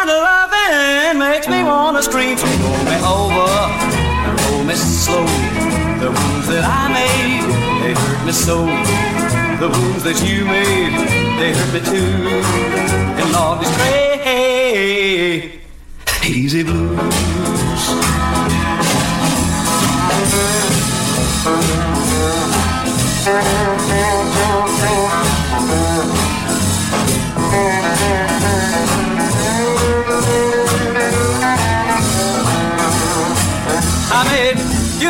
kind of loving makes me wanna scream. So roll me over and roll me slow. The wounds that I made, they hurt me so. The wounds that you made, they hurt me too. And it's great, easy blues. I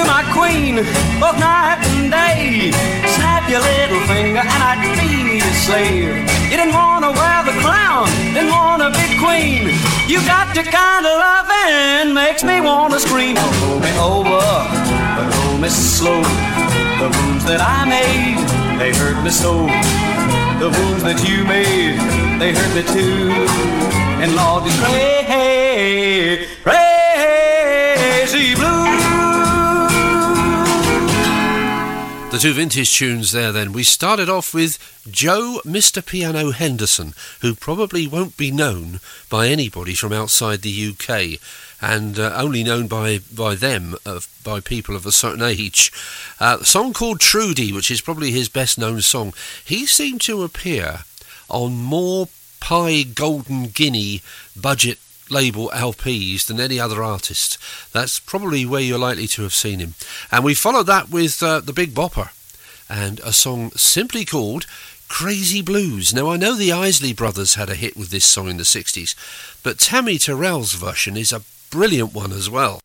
you my queen, both night and day. Snap your little finger and I'd be your slave. You didn't wanna wear the crown, didn't wanna be queen. You got the kind of loving makes me wanna scream. Roll me over, but roll me slow. The wounds that I made, they hurt me so. The wounds that you made, they hurt me too. And Lord, it's crazy, crazy blue. The two vintage tunes there then. We started off with Joe Mr. Piano Henderson, who probably won't be known by anybody from outside the UK and uh, only known by, by them, uh, by people of a certain age. Uh, a song called Trudy, which is probably his best known song. He seemed to appear on more Pye Golden Guinea budget label LPs than any other artist. That's probably where you're likely to have seen him. And we followed that with uh, The Big Bopper and a song simply called Crazy Blues. Now, I know the Isley Brothers had a hit with this song in the 60s, but Tammy Terrell's version is a brilliant one as well.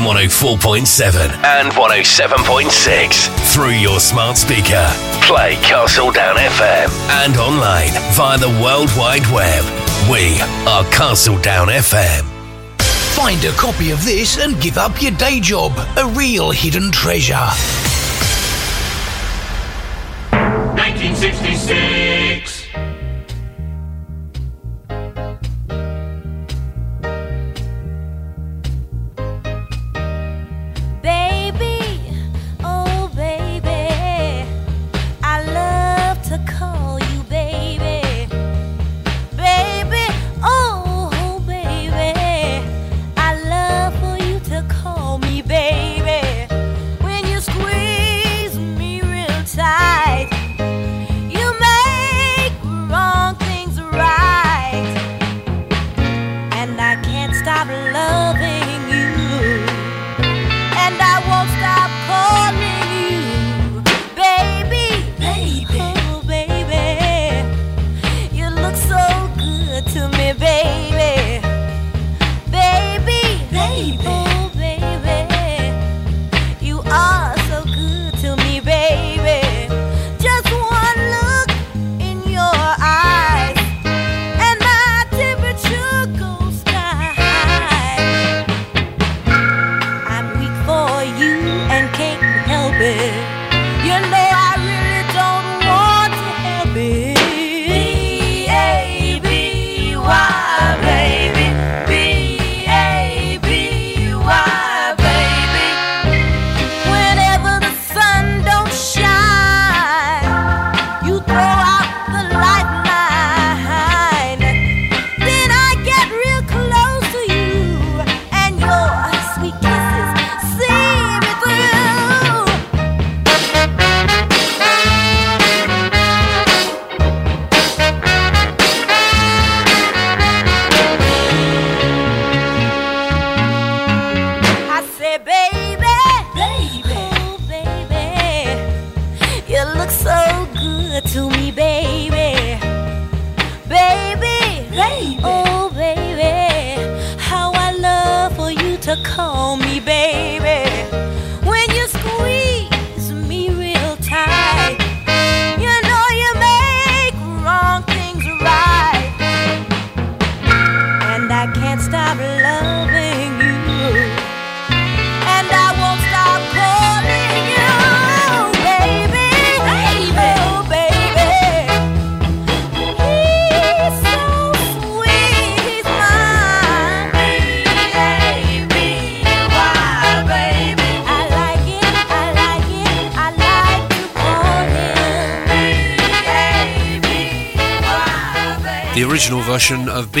FM 104.7 and 107.6 through your smart speaker. Play Castledown FM and online via the World Wide Web. We are Castledown FM. Find a copy of this and give up your day job. A real hidden treasure. 1966.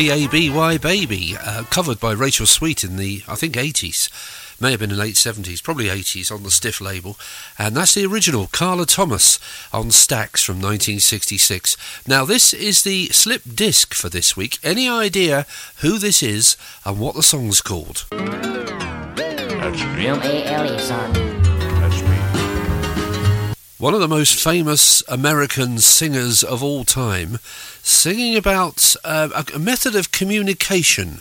Version of B.A.B.Y. Baby, uh, covered by Rachel Sweet in the, I think, 80s. May have been in the late 70s, probably 80s on the Stiff label. And that's the original, Carla Thomas on Stax from 1966. Now, this is the slip disc for this week. Any idea who this is and what the song's called? That's real A.L.E. son. That's me. One of the most famous American singers of all time, singing about uh, a, a method of communication.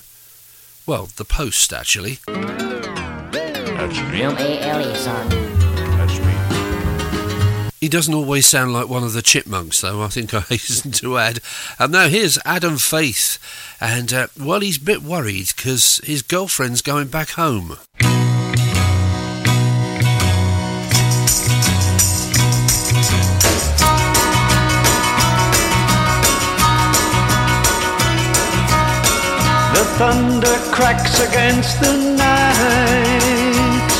Well, the post, actually. That's real A.L.E. son. That's me. He doesn't always sound like one of the chipmunks, though, I think I hasten to add. And now here's Adam Faith. And, uh, well, he's a bit worried because his girlfriend's going back home. The thunder cracks against the night.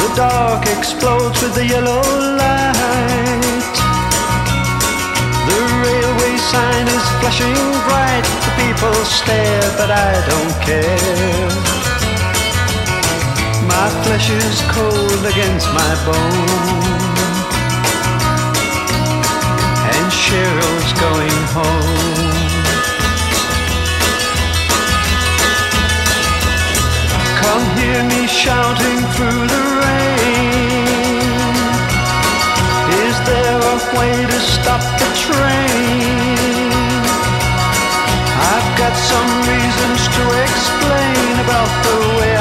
The dark explodes with the yellow light. The railway sign is flashing bright. The people stare, but I don't care. My flesh is cold against my bone. And Cheryl's going home. Come hear me shouting through the rain. Is there a way to stop the train? I've got some reasons to explain about the way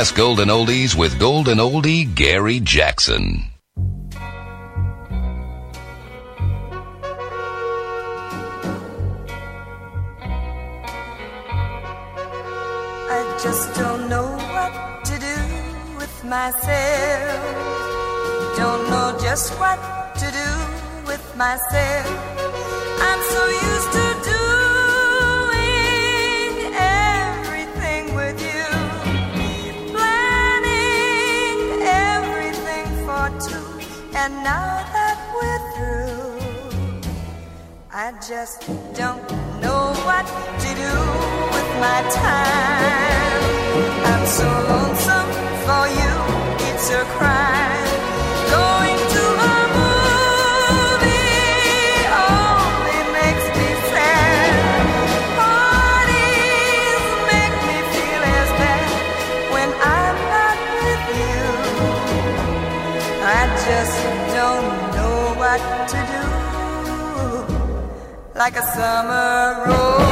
best golden oldies with golden oldie Gary Jackson. I just don't know what to do with myself. Don't know just what to do with myself. And now that we're through, I just don't know what to do with my time. I'm so lonesome for you, it's a crime. Going like a summer rose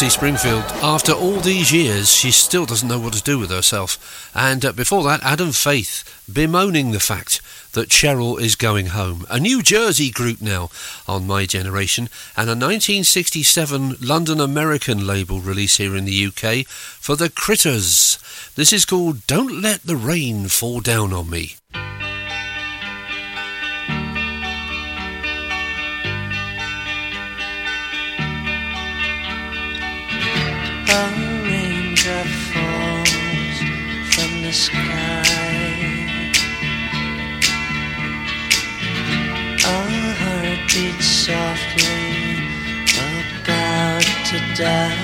Dusty Springfield. After all these years, she still doesn't know what to do with herself. And uh, before that, Adam Faith bemoaning the fact that Cheryl is going home. A New Jersey group now on My Generation, and a 1967 London American label release here in the UK for the Critters. This is called Don't Let the Rain Fall Down on Me. softly about to die.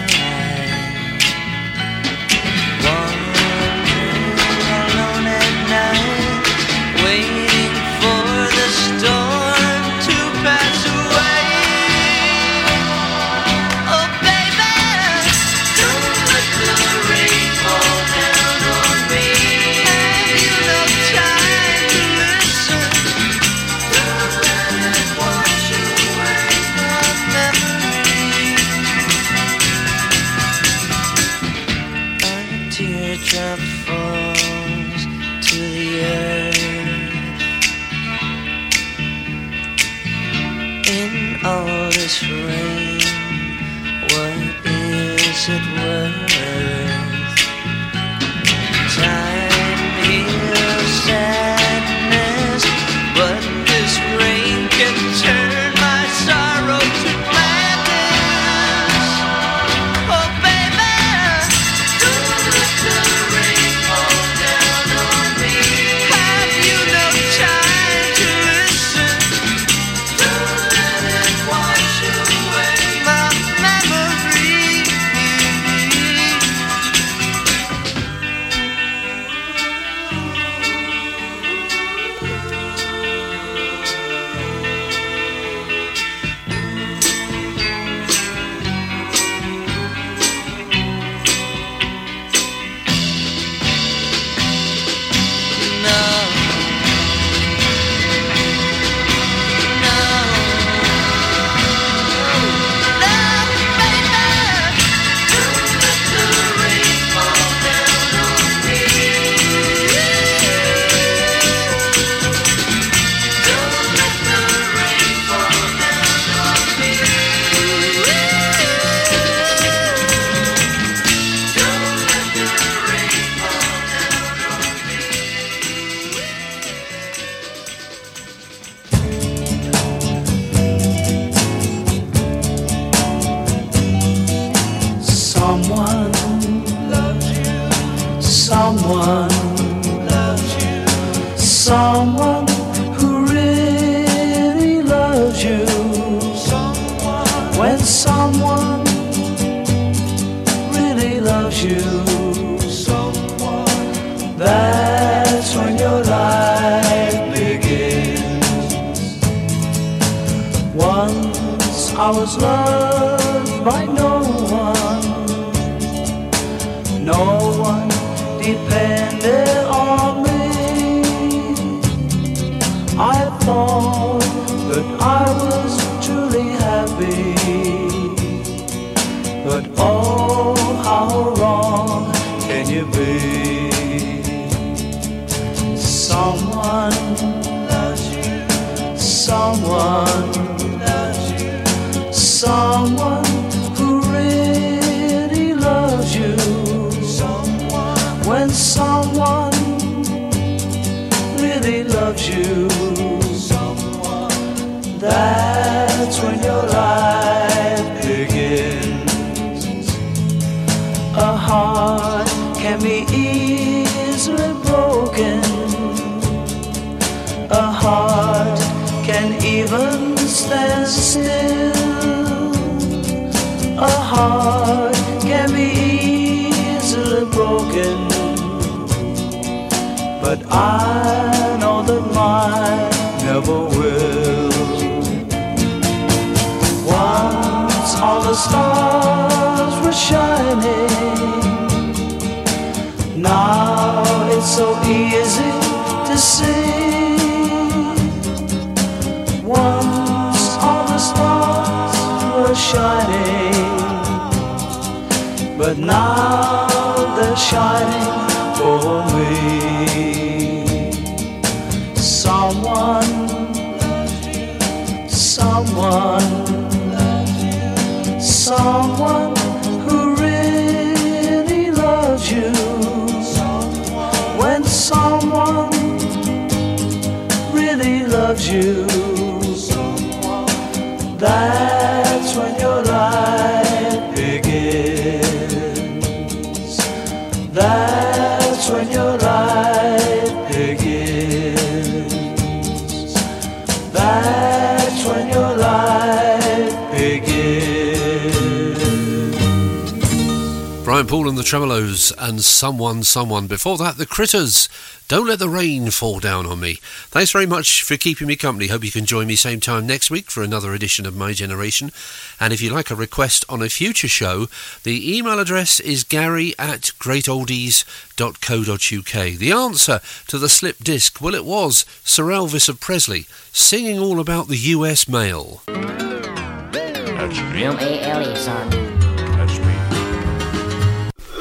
That's when your Poole and the Tremeloes and Someone Someone. Before that, the Critters. Don't let the rain fall down on me. Thanks very much for keeping me company. Hope you can join me same time next week for another edition of My Generation. And if you like a request on a future show, the email address is gary at greatoldies.co.uk. The answer to the slip disc, well, it was Sir Elvis of Presley singing all about the US mail. That's real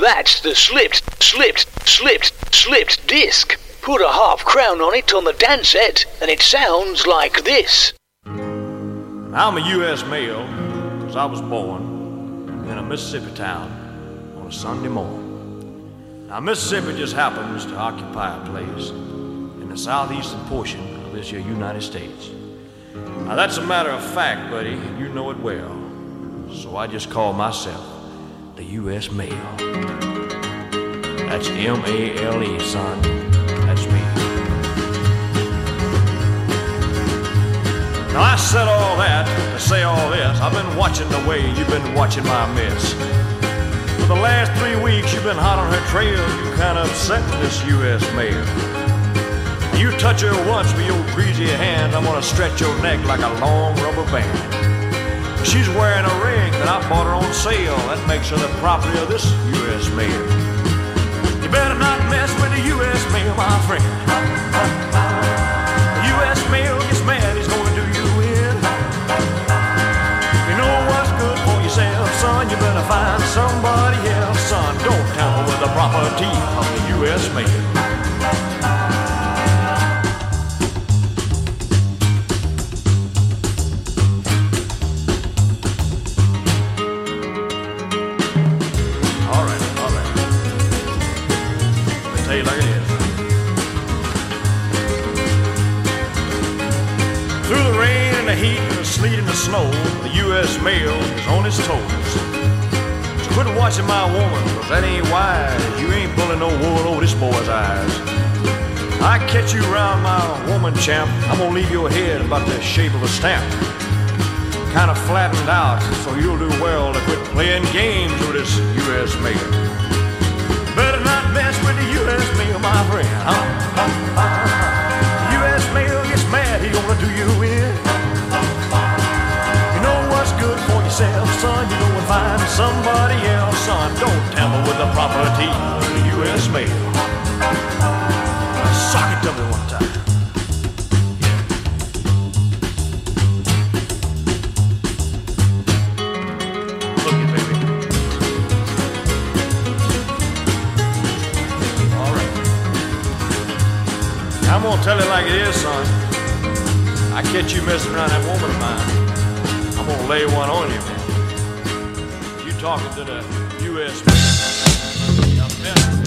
That's the slipped, slipped, slipped, slipped disc. Put a half crown on it on the dance set, and it sounds like this. I'm a U.S. male because I was born in a Mississippi town on a Sunday morning. Now, Mississippi just happens to occupy a place in the southeastern portion of this here United States. Now, that's a matter of fact, buddy, and you know it well. So I just call myself the U.S. mail. That's M A L E, son. That's me. Now I said all that to say all this. I've been watching the way you've been watching my miss. For the last three weeks you've been hot on her trail. You kind of upset this U.S. mail. You touch her once with your greasy hand, I'm gonna stretch your neck like a long rubber band. She's wearing a ring that I bought her on sale. That makes her the property of this U.S. mail. You better not mess with the U.S. mail, my friend. The U.S. mail gets mad, he's gonna do you in. You know what's good for yourself, son. You better find somebody else, son. Don't tamper with the property of the U.S. mail. Sleet and the snow, the U.S. mail is on its toes. So quit watching my woman, cause that ain't wise. You ain't pulling no wool over this boy's eyes. I catch you round my woman, champ. I'm gonna leave your head about the shape of a stamp. Kind of flattened out, so you'll do well to quit playing games with this U.S. mail. Better not mess with the U.S. mail, my friend. Huh? The U.S. mail gets mad, he gonna do. You yourself, son. You go and find somebody else, son. Don't tamper with the property of the U.S. mail. Sock it to me one time. I'm gonna tell it like it is, son. I catch you messing around that woman of mine. I'm gonna lay one on you, man. You talking to the U.S. Man.